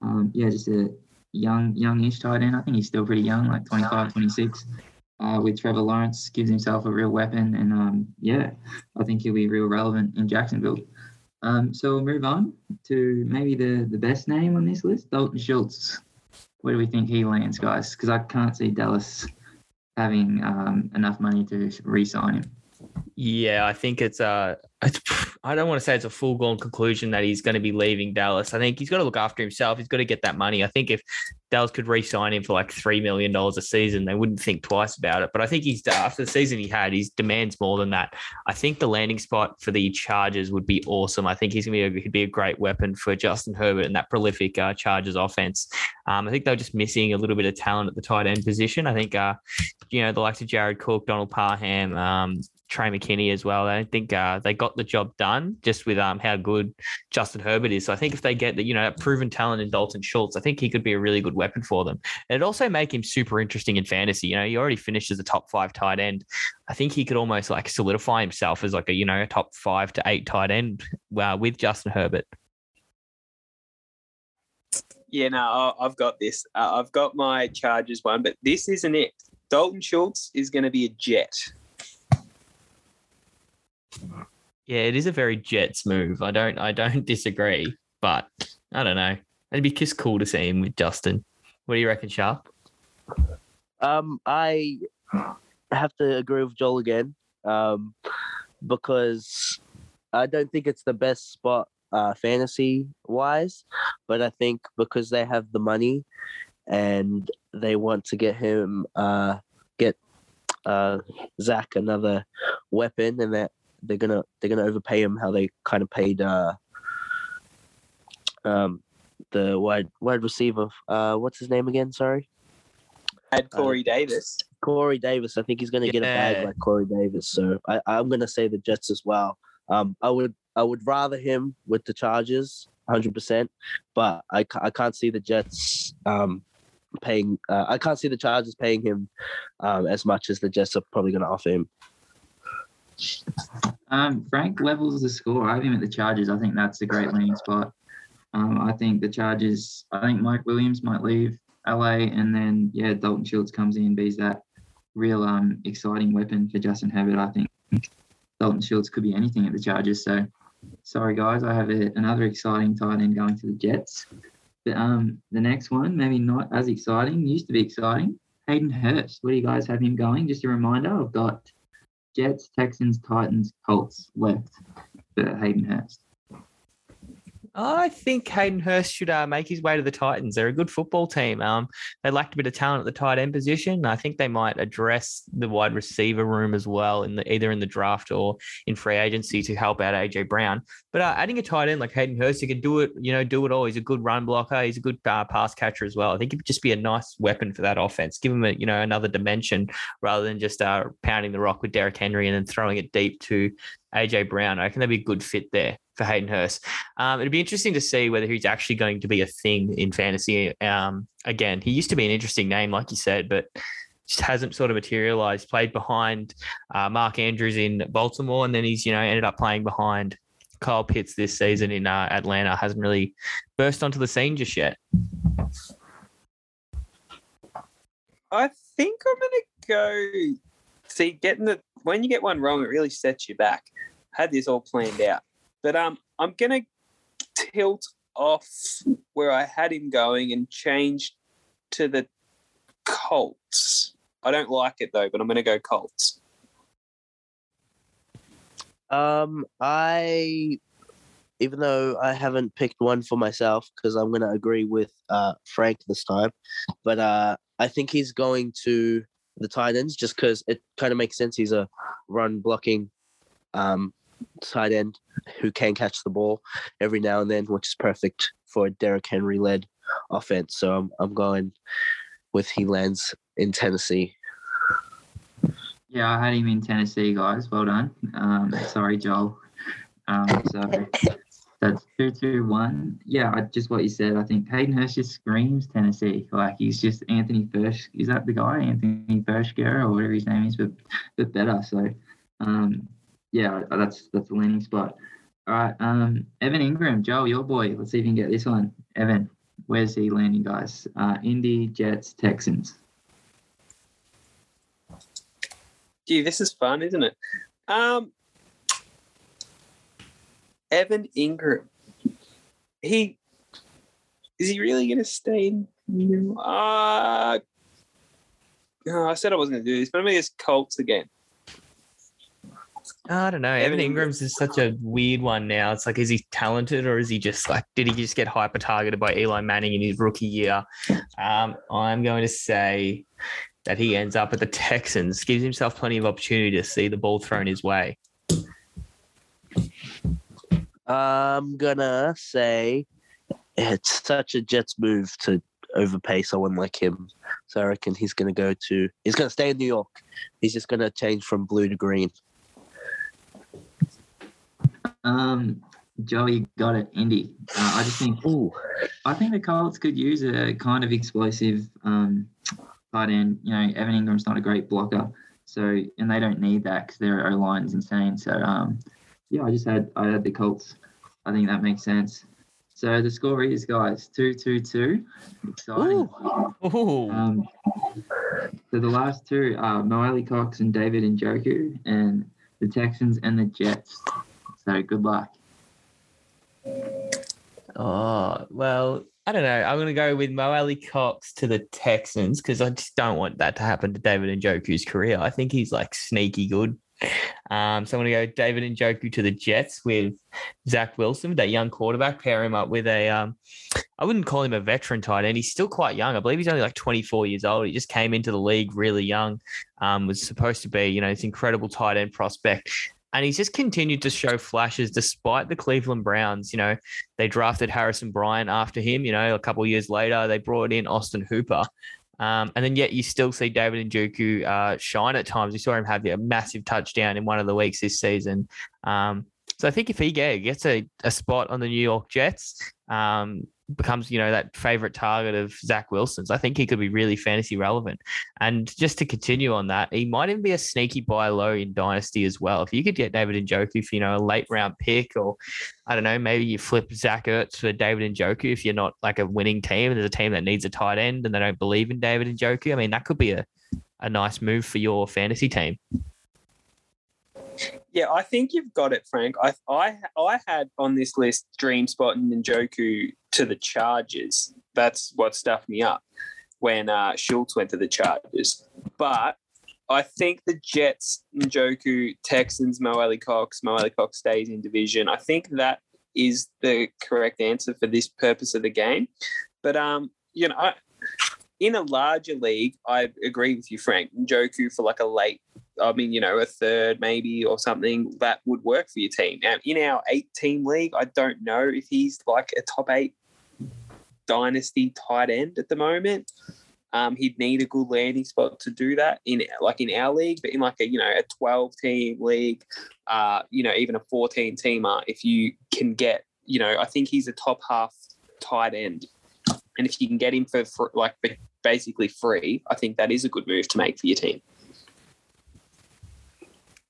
Um, yeah, just a young youngish tight end. I think he's still pretty young, like 25, 26. Uh, with Trevor Lawrence, gives himself a real weapon, and um, yeah, I think he'll be real relevant in Jacksonville. Um, so we'll move on to maybe the, the best name on this list, Dalton Schultz. Where do we think he lands, guys? Because I can't see Dallas having um, enough money to re-sign him. Yeah, I think it's uh it's, I don't want to say it's a full blown conclusion that he's going to be leaving Dallas. I think he's got to look after himself. He's got to get that money. I think if Dallas could re-sign him for like three million dollars a season, they wouldn't think twice about it. But I think he's after the season he had, he demands more than that. I think the landing spot for the Chargers would be awesome. I think he's gonna be a, he'd be a great weapon for Justin Herbert and that prolific uh, Chargers offense. Um, I think they're just missing a little bit of talent at the tight end position. I think uh, you know the likes of Jared Cook, Donald Parham, um, Trey McKitty as well. I think uh, they got the job done just with um, how good Justin Herbert is. So I think if they get the you know that proven talent in Dalton Schultz, I think he could be a really good weapon for them. And it also make him super interesting in fantasy. You know, he already finished as a top five tight end. I think he could almost like solidify himself as like a you know a top five to eight tight end uh, with Justin Herbert. Yeah, no, I've got this. Uh, I've got my Chargers one, but this isn't it. Dalton Schultz is going to be a Jet. Yeah, it is a very Jets move. I don't I don't disagree, but I don't know. It'd be just cool to see him with Justin. What do you reckon, Sharp? Um, I have to agree with Joel again, um, because I don't think it's the best spot uh, fantasy wise, but I think because they have the money and they want to get him, uh, get uh, Zach another weapon, and that they're gonna they're gonna overpay him how they kind of paid uh, um, the wide wide receiver. Uh, what's his name again? Sorry. Had Corey Davis. Corey Davis. I think he's going to get a bag like Corey Davis. So I, I'm going to say the Jets as well. Um, I would I would rather him with the Chargers, 100. percent But I, I can't see the Jets um, paying. Uh, I can't see the Chargers paying him um, as much as the Jets are probably going to offer him. Um, Frank levels the score. I have him at the Chargers. I think that's a great landing spot. Um, I think the Chargers. I think Mike Williams might leave LA, and then yeah, Dalton Schultz comes in, be's that real um exciting weapon for Justin Herbert. I think Dalton Schultz could be anything at the Chargers. So sorry guys, I have a, another exciting tight end going to the Jets. But um, the next one maybe not as exciting. Used to be exciting. Hayden Hurst. Where do you guys have him going? Just a reminder. I've got Jets, Texans, Titans, Colts left for Hayden Hurst. I think Hayden Hurst should uh, make his way to the Titans. They're a good football team. Um, they lacked a bit of talent at the tight end position. I think they might address the wide receiver room as well in the either in the draft or in free agency to help out AJ Brown. But uh, adding a tight end like Hayden Hurst, he can do it. You know, do it all. He's a good run blocker. He's a good uh, pass catcher as well. I think it would just be a nice weapon for that offense. Give him a you know another dimension rather than just uh, pounding the rock with Derrick Henry and then throwing it deep to AJ Brown. I reckon that'd be a good fit there for Hayden Hurst. Um, it'd be interesting to see whether he's actually going to be a thing in fantasy. Um, again, he used to be an interesting name, like you said, but just hasn't sort of materialized. Played behind uh, Mark Andrews in Baltimore, and then he's you know ended up playing behind Kyle Pitts this season in uh, Atlanta. Hasn't really burst onto the scene just yet. I think I'm gonna go. See, getting the when you get one wrong, it really sets you back. I had this all planned out, but um, I'm gonna tilt off where I had him going and change to the Colts. I don't like it though, but I'm gonna go Colts. Um, I, even though I haven't picked one for myself, because I'm gonna agree with uh Frank this time, but uh, I think he's going to the Titans just because it kind of makes sense. He's a run blocking, um, tight end who can catch the ball every now and then, which is perfect for a Derrick Henry led offense. So I'm I'm going with he lands in Tennessee. Yeah, I had him in Tennessee, guys. Well done. Um, sorry, Joel. Um, so that's two, two, one. Yeah, just what you said. I think Hayden Hurst just screams Tennessee. Like he's just Anthony First. Is that the guy, Anthony Firkser or whatever his name is, but but better. So, um, yeah, that's that's the landing spot. All right, um, Evan Engram, Joel, your boy. Let's see if you can get this one. Evan, where's he landing, guys? Uh, Indy, Jets, Texans. Gee, this is fun, isn't it? Um, Evan Engram. He is he really going to stay in? Uh, oh, I said I wasn't going to do this, but I'm going to Colts again. I don't know. Evan Engram's is such a weird one now. It's like, is he talented or is he just like, did he just get hyper targeted by Eli Manning in his rookie year? Um, I'm going to say that he ends up at the Texans, gives himself plenty of opportunity to see the ball thrown his way. I'm gonna say it's such a Jets move to overpay someone like him. So I reckon he's gonna go to he's gonna stay in New York. He's just gonna change from blue to green. Um, Joey got it, Indy. Uh, I just think Ooh. I think the Colts could use a kind of explosive um, tight end. You know, Evan Engram's not a great blocker, so and they don't need that because their O line's insane. So um, yeah, I just had I had the Colts. I think that makes sense. So the score is guys two two two. Exciting. Ooh. Um, so the last two are Mo Alie-Cox and David and Njoku, and the Texans and the Jets. So good luck. Oh, well, I don't know. I'm going to go with Mo Alie-Cox to the Texans because I just don't want that to happen to David and Njoku's career. I think he's like sneaky good. Um, so I'm going to go David and Njoku to the Jets with Zach Wilson, that young quarterback. Pair him up with a, um, I wouldn't call him a veteran tight end. He's still quite young. I believe he's only like 24 years old. He just came into the league really young. Um, was supposed to be, you know, this incredible tight end prospect. And he's just continued to show flashes despite the Cleveland Browns. You know, they drafted Harrison Bryant after him. You know, a couple years later, they brought in Austin Hooper. Um, and then yet you still see David Njoku uh, shine at times. You saw him have a massive touchdown in one of the weeks this season. Um, so I think if he gets a, a spot on the New York Jets, um, becomes, you know, that favorite target of Zach Wilson's, I think he could be really fantasy relevant. And just to continue on that, he might even be a sneaky buy low in Dynasty as well. If you could get David Njoku for, you know, a late round pick, or I don't know, maybe you flip Zach Ertz for David and Njoku if you're not like a winning team. There's a team that needs a tight end and they don't believe in David and Njoku. I mean, that could be a, a nice move for your fantasy team. Yeah, I think you've got it, Frank. I I I had on this list Dream Spot and Njoku to the Chargers. That's what stuffed me up when uh, Schultz went to the Chargers. But I think the Jets, Njoku, Texans, Mo Alie-Cox, Mo Alie-Cox stays in division. I think that is the correct answer for this purpose of the game. But um, you know, I, in a larger league, I agree with you, Frank. Njoku for like a late, I mean, you know, a third maybe or something that would work for your team. Now, in our eight-team league, I don't know if he's like a top eight dynasty tight end at the moment. Um, he'd need a good landing spot to do that in like in our league, but in like a you know a twelve team league, uh, you know even a fourteen teamer, if you can get you know I think he's a top half tight end, and if you can get him for, for like basically free, I think that is a good move to make for your team.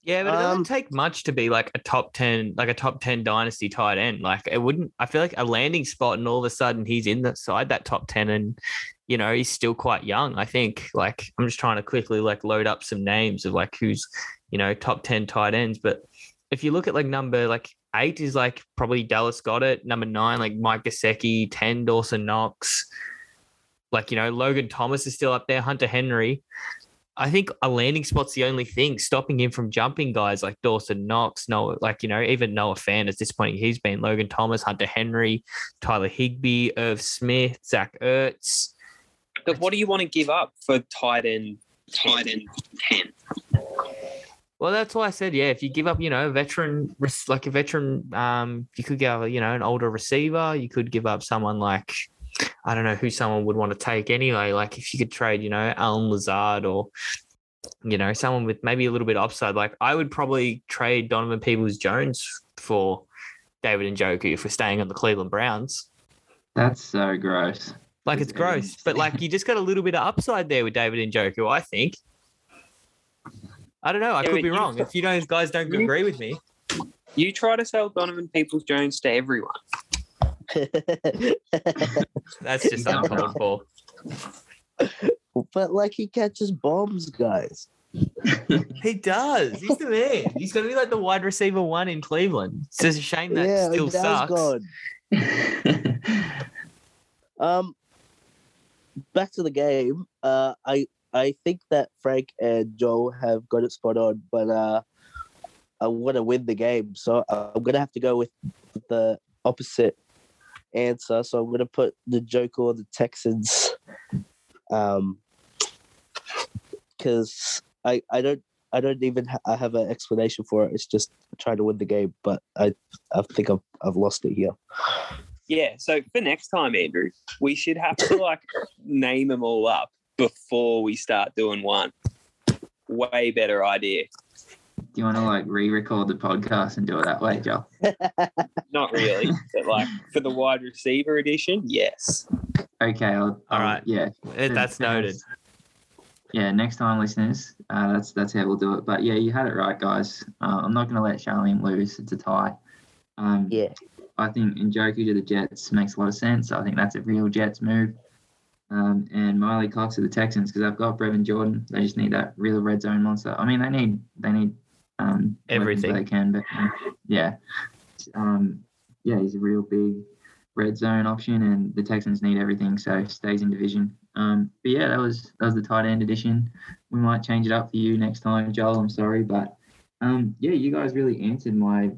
Yeah, but it doesn't Um, take much to be like a top 10, like a top 10 dynasty tight end. Like it wouldn't, I feel like a landing spot and all of a sudden he's in the side that top 10 and, you know, he's still quite young. I think like I'm just trying to quickly like load up some names of like who's, you know, top 10 tight ends. But if you look at like number like eight is like probably Dallas Goedert. Number nine, like Mike Gesicki, 10, Dawson Knox. Like, you know, Logan Thomas is still up there, Hunter Henry. I think a landing spot's the only thing stopping him from jumping guys like Dawson Knox, Noah, like you know, even Noah Fant at this point, he's been Logan Thomas, Hunter Henry, Tyler Higbee, Irv Smith, Zach Ertz. But what do you want to give up for tight end? Tight end ten. Well, that's why I said, yeah, if you give up, you know, a veteran, like a veteran, um, you could go, you know, an older receiver. You could give up someone like, I don't know who someone would want to take anyway. Like if you could trade, you know, Allen Lazard or, you know, someone with maybe a little bit upside. Like I would probably trade Donovan Peoples Jones for David and Njoku if we're staying on the Cleveland Browns. That's so gross. Like it's gross, but like you just got a little bit of upside there with David and Njoku, I think. I don't know. I Yeah, could be you- wrong. If you guys guys don't you- agree with me, You try to sell Donovan Peoples Jones to everyone. That's just He's uncalled for. but like he catches bombs, guys. He does. He's the man. He's going to be like the wide receiver one in Cleveland. It's just a shame that yeah, still sucks. gone. Um, back to the game. Uh, I I think that Frank and Joe have got it spot on, but uh, I want to win the game, so I'm gonna have to go with the opposite answer. So I'm gonna put the Joker or the Texans, um, because I I don't. I don't even ha- I have an explanation for it. It's just trying to win the game, but I I think I've I've lost it here. Yeah. So for next time, Andrew, we should have to like name them all up before we start doing one. Way better idea. Do you want to like re-record the podcast and do it that way, Joel? Not really, but like for the wide receiver edition, yes. Okay. I'll, All I'll- Yeah. That's noted. Yeah, next time, listeners, uh, that's that's how we'll do it. But yeah, you had it right, guys. Uh, I'm not going to let Charlene lose. It's a tie. Um, Yeah. I think Njoku to the Jets makes a lot of sense. I think that's a real Jets move. Um, and Miley Cox to the Texans because I've got Brevin Jordan. They just need that real red zone monster. I mean, they need they need um, Everything. they can, but yeah, um, yeah, he's a real big red zone option, and the Texans need everything, so stays in division. Um, but yeah, that was that was the tight end edition. We might change it up for you next time, Joel. I'm sorry, but um, yeah, you guys really answered my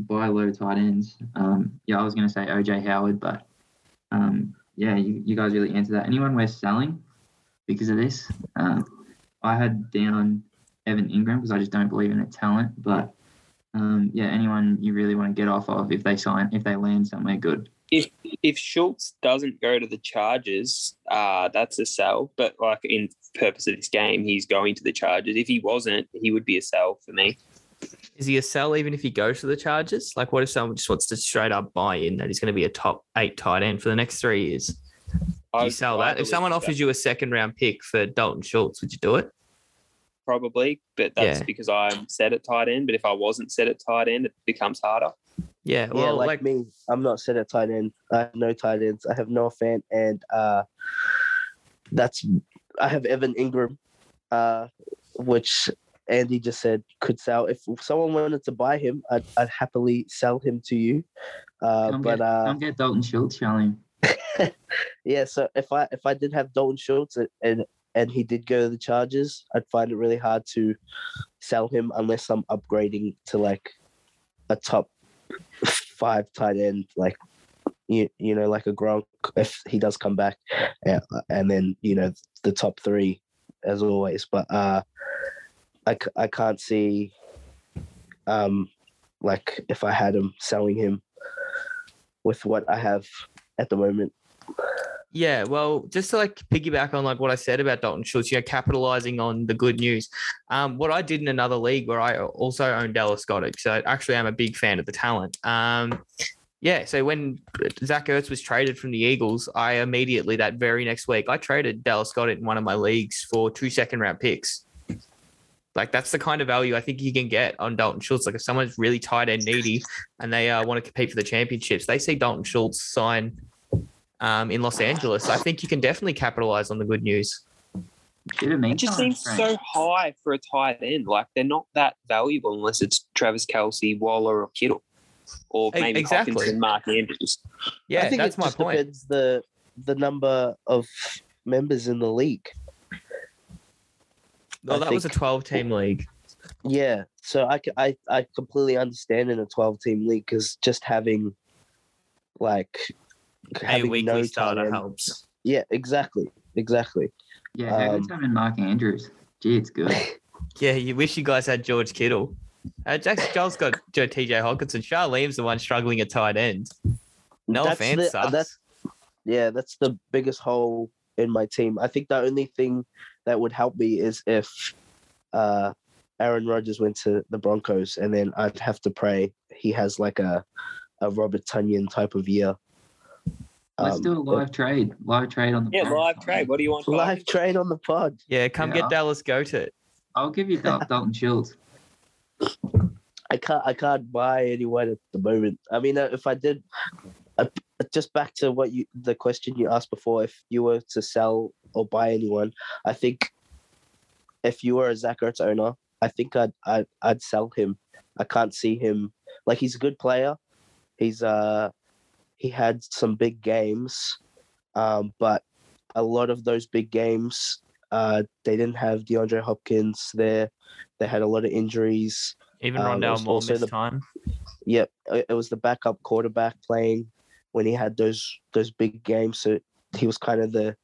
buy low tight ends. Um, yeah, I was going to say OJ Howard, but um, yeah, you, you guys really answered that. Anyone we're selling because of this? Um, I had down Evan Engram because I just don't believe in their talent, but um, yeah, anyone you really want to get off of if they sign if they land somewhere good. If if Schultz doesn't go to the Chargers, uh, that's a sell. But like in purpose of this game, he's going to the Chargers. If he wasn't, he would be a sell for me. Is he a sell even if he goes to the Chargers? Like, what if someone just wants to straight up buy in that he's going to be a top eight tight end for the next three years? Do you sell I that? If believe someone that. offers you a second round pick for Dalton Schultz, would you do it? Probably, but that's Yeah. because I'm set at tight end. But if I wasn't set at tight end, it becomes harder. Yeah. yeah, Well, like, like, me, I'm not set at tight end. I have no tight ends. I have no fan, and uh, that's I have Evan Engram, uh, which Andy just said could sell. If someone wanted to buy him, I'd, I'd happily sell him to you. Uh, Come but get, uh, come get Dalton Schultz, Charlene. yeah, so if I if I did have Dalton Schultz and- and and he did go to the Chargers, I'd find it really hard to sell him unless I'm upgrading to like a top five tight end, like you you know like a Gronk if he does come back, yeah, and then you know the top three as always. But uh, I can't see um like if I had him selling him with what I have at the moment. Yeah, well, just to like piggyback on like what I said about Dalton Schultz, you know, capitalizing on the good news. Um, what I did in another league where I also own Dallas Goedert, so actually I'm a big fan of the talent. Um, yeah, so when Zach Ertz was traded from the Eagles, I immediately that very next week I traded Dallas Goedert in one of my leagues for two second round picks. Like that's the kind of value I think you can get on Dalton Schultz. Like if someone's really tight end needy and they uh, want to compete for the championships, they see Dalton Schultz sign um, in Los Angeles. I think you can definitely capitalize on the good news. It just seems so high for a tight end. Like they're not that valuable unless it's Travis Kelce, Waller, or Kittle, or maybe exactly. Hopkins and Mark Andrews. Yeah, I think that's it my just point. depends the the number of members in the league. Well, I that was a 12 team league. Yeah, so I, I I completely understand in a twelve team league because just having like A having weekly no tight starter end- helps. Yeah, exactly, exactly. Yeah, how good's Um, having Mark Andrews? Gee, it's good. Yeah, you wish you guys had George Kittle. Uh, Jackson Joel's got Joe TJ Hockenson. Charlene's the one struggling at tight end. No That's offense, the- sucks. that's yeah, that's the biggest hole in my team. I think the only thing that would help me is if uh, Aaron Rodgers went to the Broncos, and then I'd have to pray he has like a a Robert Tonyan type of year. Let's Um, do a but- live trade. Live trade on the Yeah, pod. live trade. What do you want? live trade on the pod. yeah, come Yeah. get Dallas Goedert. I'll give you Dal- Dalton Schultz. I can't I can't buy anyone at the moment. I mean, uh, if I did, uh, just back to what you the question you asked before, if you were to sell or buy anyone, I think if you were a Zach Ertz owner, I think I'd I'd, I'd sell him. I can't see him like he's a good player. He's uh he had some big games, um, but a lot of those big games, uh, they didn't have DeAndre Hopkins there. They had a lot of injuries. Even Um, Rondale was Moore missed the- time. Yep, it it was the backup quarterback playing when he had those those big games. So he was kind of the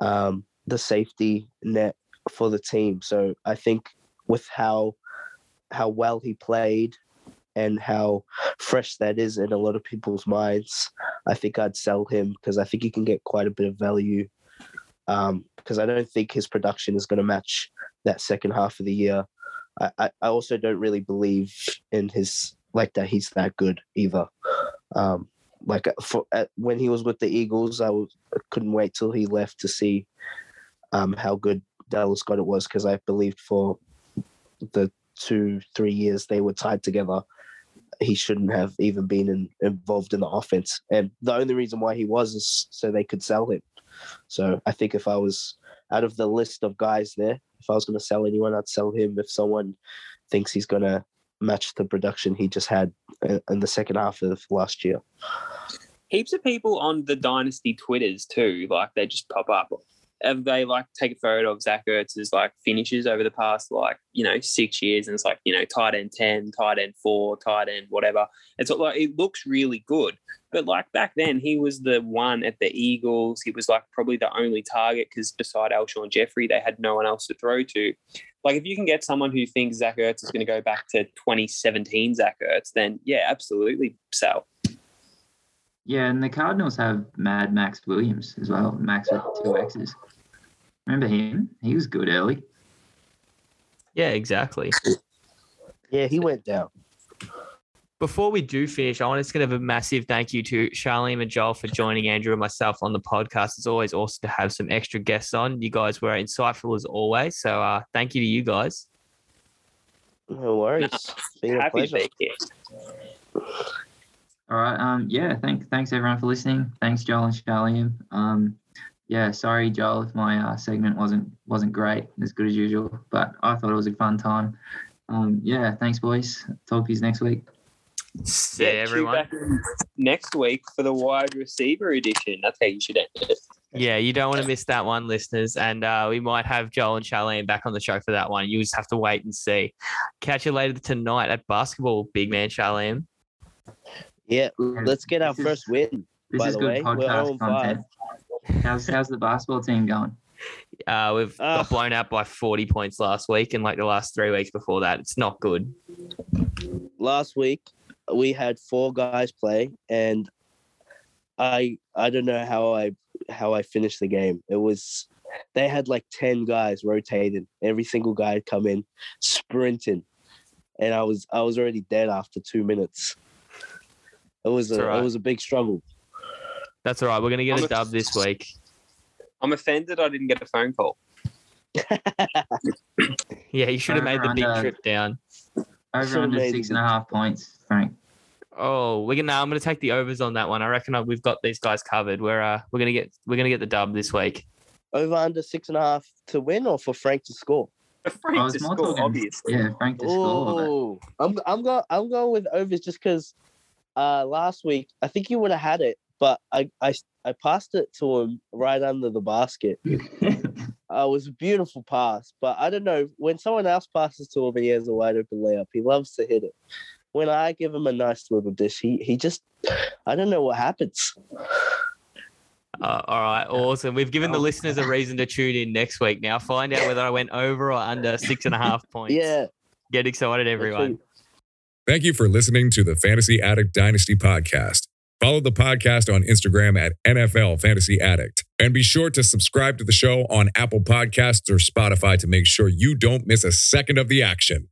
um, the safety net for the team. So I think with how how well he played and how fresh that is in a lot of people's minds, I think I'd sell him because I think he can get quite a bit of value. Um, because I don't think his production is going to match that second half of the year. I, I, I also don't really believe in his like that he's that good either. Um, like for uh, when he was with the Eagles, I was, I couldn't wait till he left to see um, how good Dallas Goedert was because I believed for the two three years they were tied together, he shouldn't have even been in, involved in the offense. And the only reason why he was is so they could sell him. So I think if I was out of the list of guys there, if I was going to sell anyone, I'd sell him. If someone thinks he's going to match the production he just had in in the second half of last year. heaps of people on the dynasty twitters too like they just pop up have they like take a photo of Zach Ertz's like finishes over the past like you know six years and it's like you know tight end 10 tight end 4 tight end whatever. It's like it looks really good. But like back then he was the one at the Eagles. He was like probably the only target because beside Alshon Jeffery they had no one else to throw to. Like if you can get someone who thinks Zach Ertz is going to go back to 2017 Zach Ertz then yeah absolutely sell Yeah, and the Cardinals have Mad Max Williams as well. Max with two X's. Remember him? He was good early. Yeah, exactly. Yeah, he went down. Before we do finish, I want to give a massive thank you to Charlene and Joel for joining Andrew and myself on the podcast. It's always awesome to have some extra guests on. You guys were insightful as always. So uh, thank you to you guys. No worries. Been a happy to pleasure. be here All right. Um. Yeah. Thank. Thanks everyone for listening. Thanks Joel and Charlie. Um. Yeah. Sorry, Joel, if my uh, segment wasn't wasn't great as good as usual, but I thought it was a fun time. Um. Yeah. Thanks, boys. Talk to you next week. See Yeah, everyone. back next week for the wide receiver edition. That's how you should end it. Yeah, you don't want to miss that one, listeners. And uh, we might have Joel and Charlene back on the show for that one. You just have to wait and see. Catch you later tonight at basketball, big man Charlene. Yeah, let's get our This is- first win. This By is the good way, we're podcast 0-5. content. How's how's the basketball team going? Uh, we've Ah. got blown out by 40 points last week and like the last three weeks before that. It's not good. Last week we had four guys play, and I I don't know how I how I finished the game. It was they had like ten guys rotating. Every single guy had come in sprinting, and I was I was already dead after two minutes. It was It's a alright. it was a big struggle. That's all right. We're going to get I'm a a- dub this week. I'm offended I didn't get a phone call. Yeah, you should have made the big Over-under. trip down. Over under made six it. and a half points, Frank. Oh, we're gonna. I'm gonna take the overs on that one. I reckon we've got these guys covered. We're uh, we're gonna get we're gonna get the dub this week. Over under six and a half to win, or for Frank to score. A I Frank was to more score, talking- obviously. Yeah, Frank to score. but- Oh, I'm I'm going I'm going with overs just because uh last week I think you would have had it, but I I I passed it to him right under the basket. Uh, it was a beautiful pass, but I don't know when someone else passes to him and he has a wide open layup, he loves to hit it. When I give him a nice little dish, he he just I don't know what happens. Uh, all right, awesome. We've given the Oh. listeners a reason to tune in next week. Now find out whether I went over or under six and a half points. Yeah, get excited, everyone. Thank you for listening to the Fantasy Addict Dynasty podcast. Follow the podcast on Instagram at NFL Fantasy Addict. And be sure to subscribe to the show on Apple Podcasts or Spotify to make sure you don't miss a second of the action.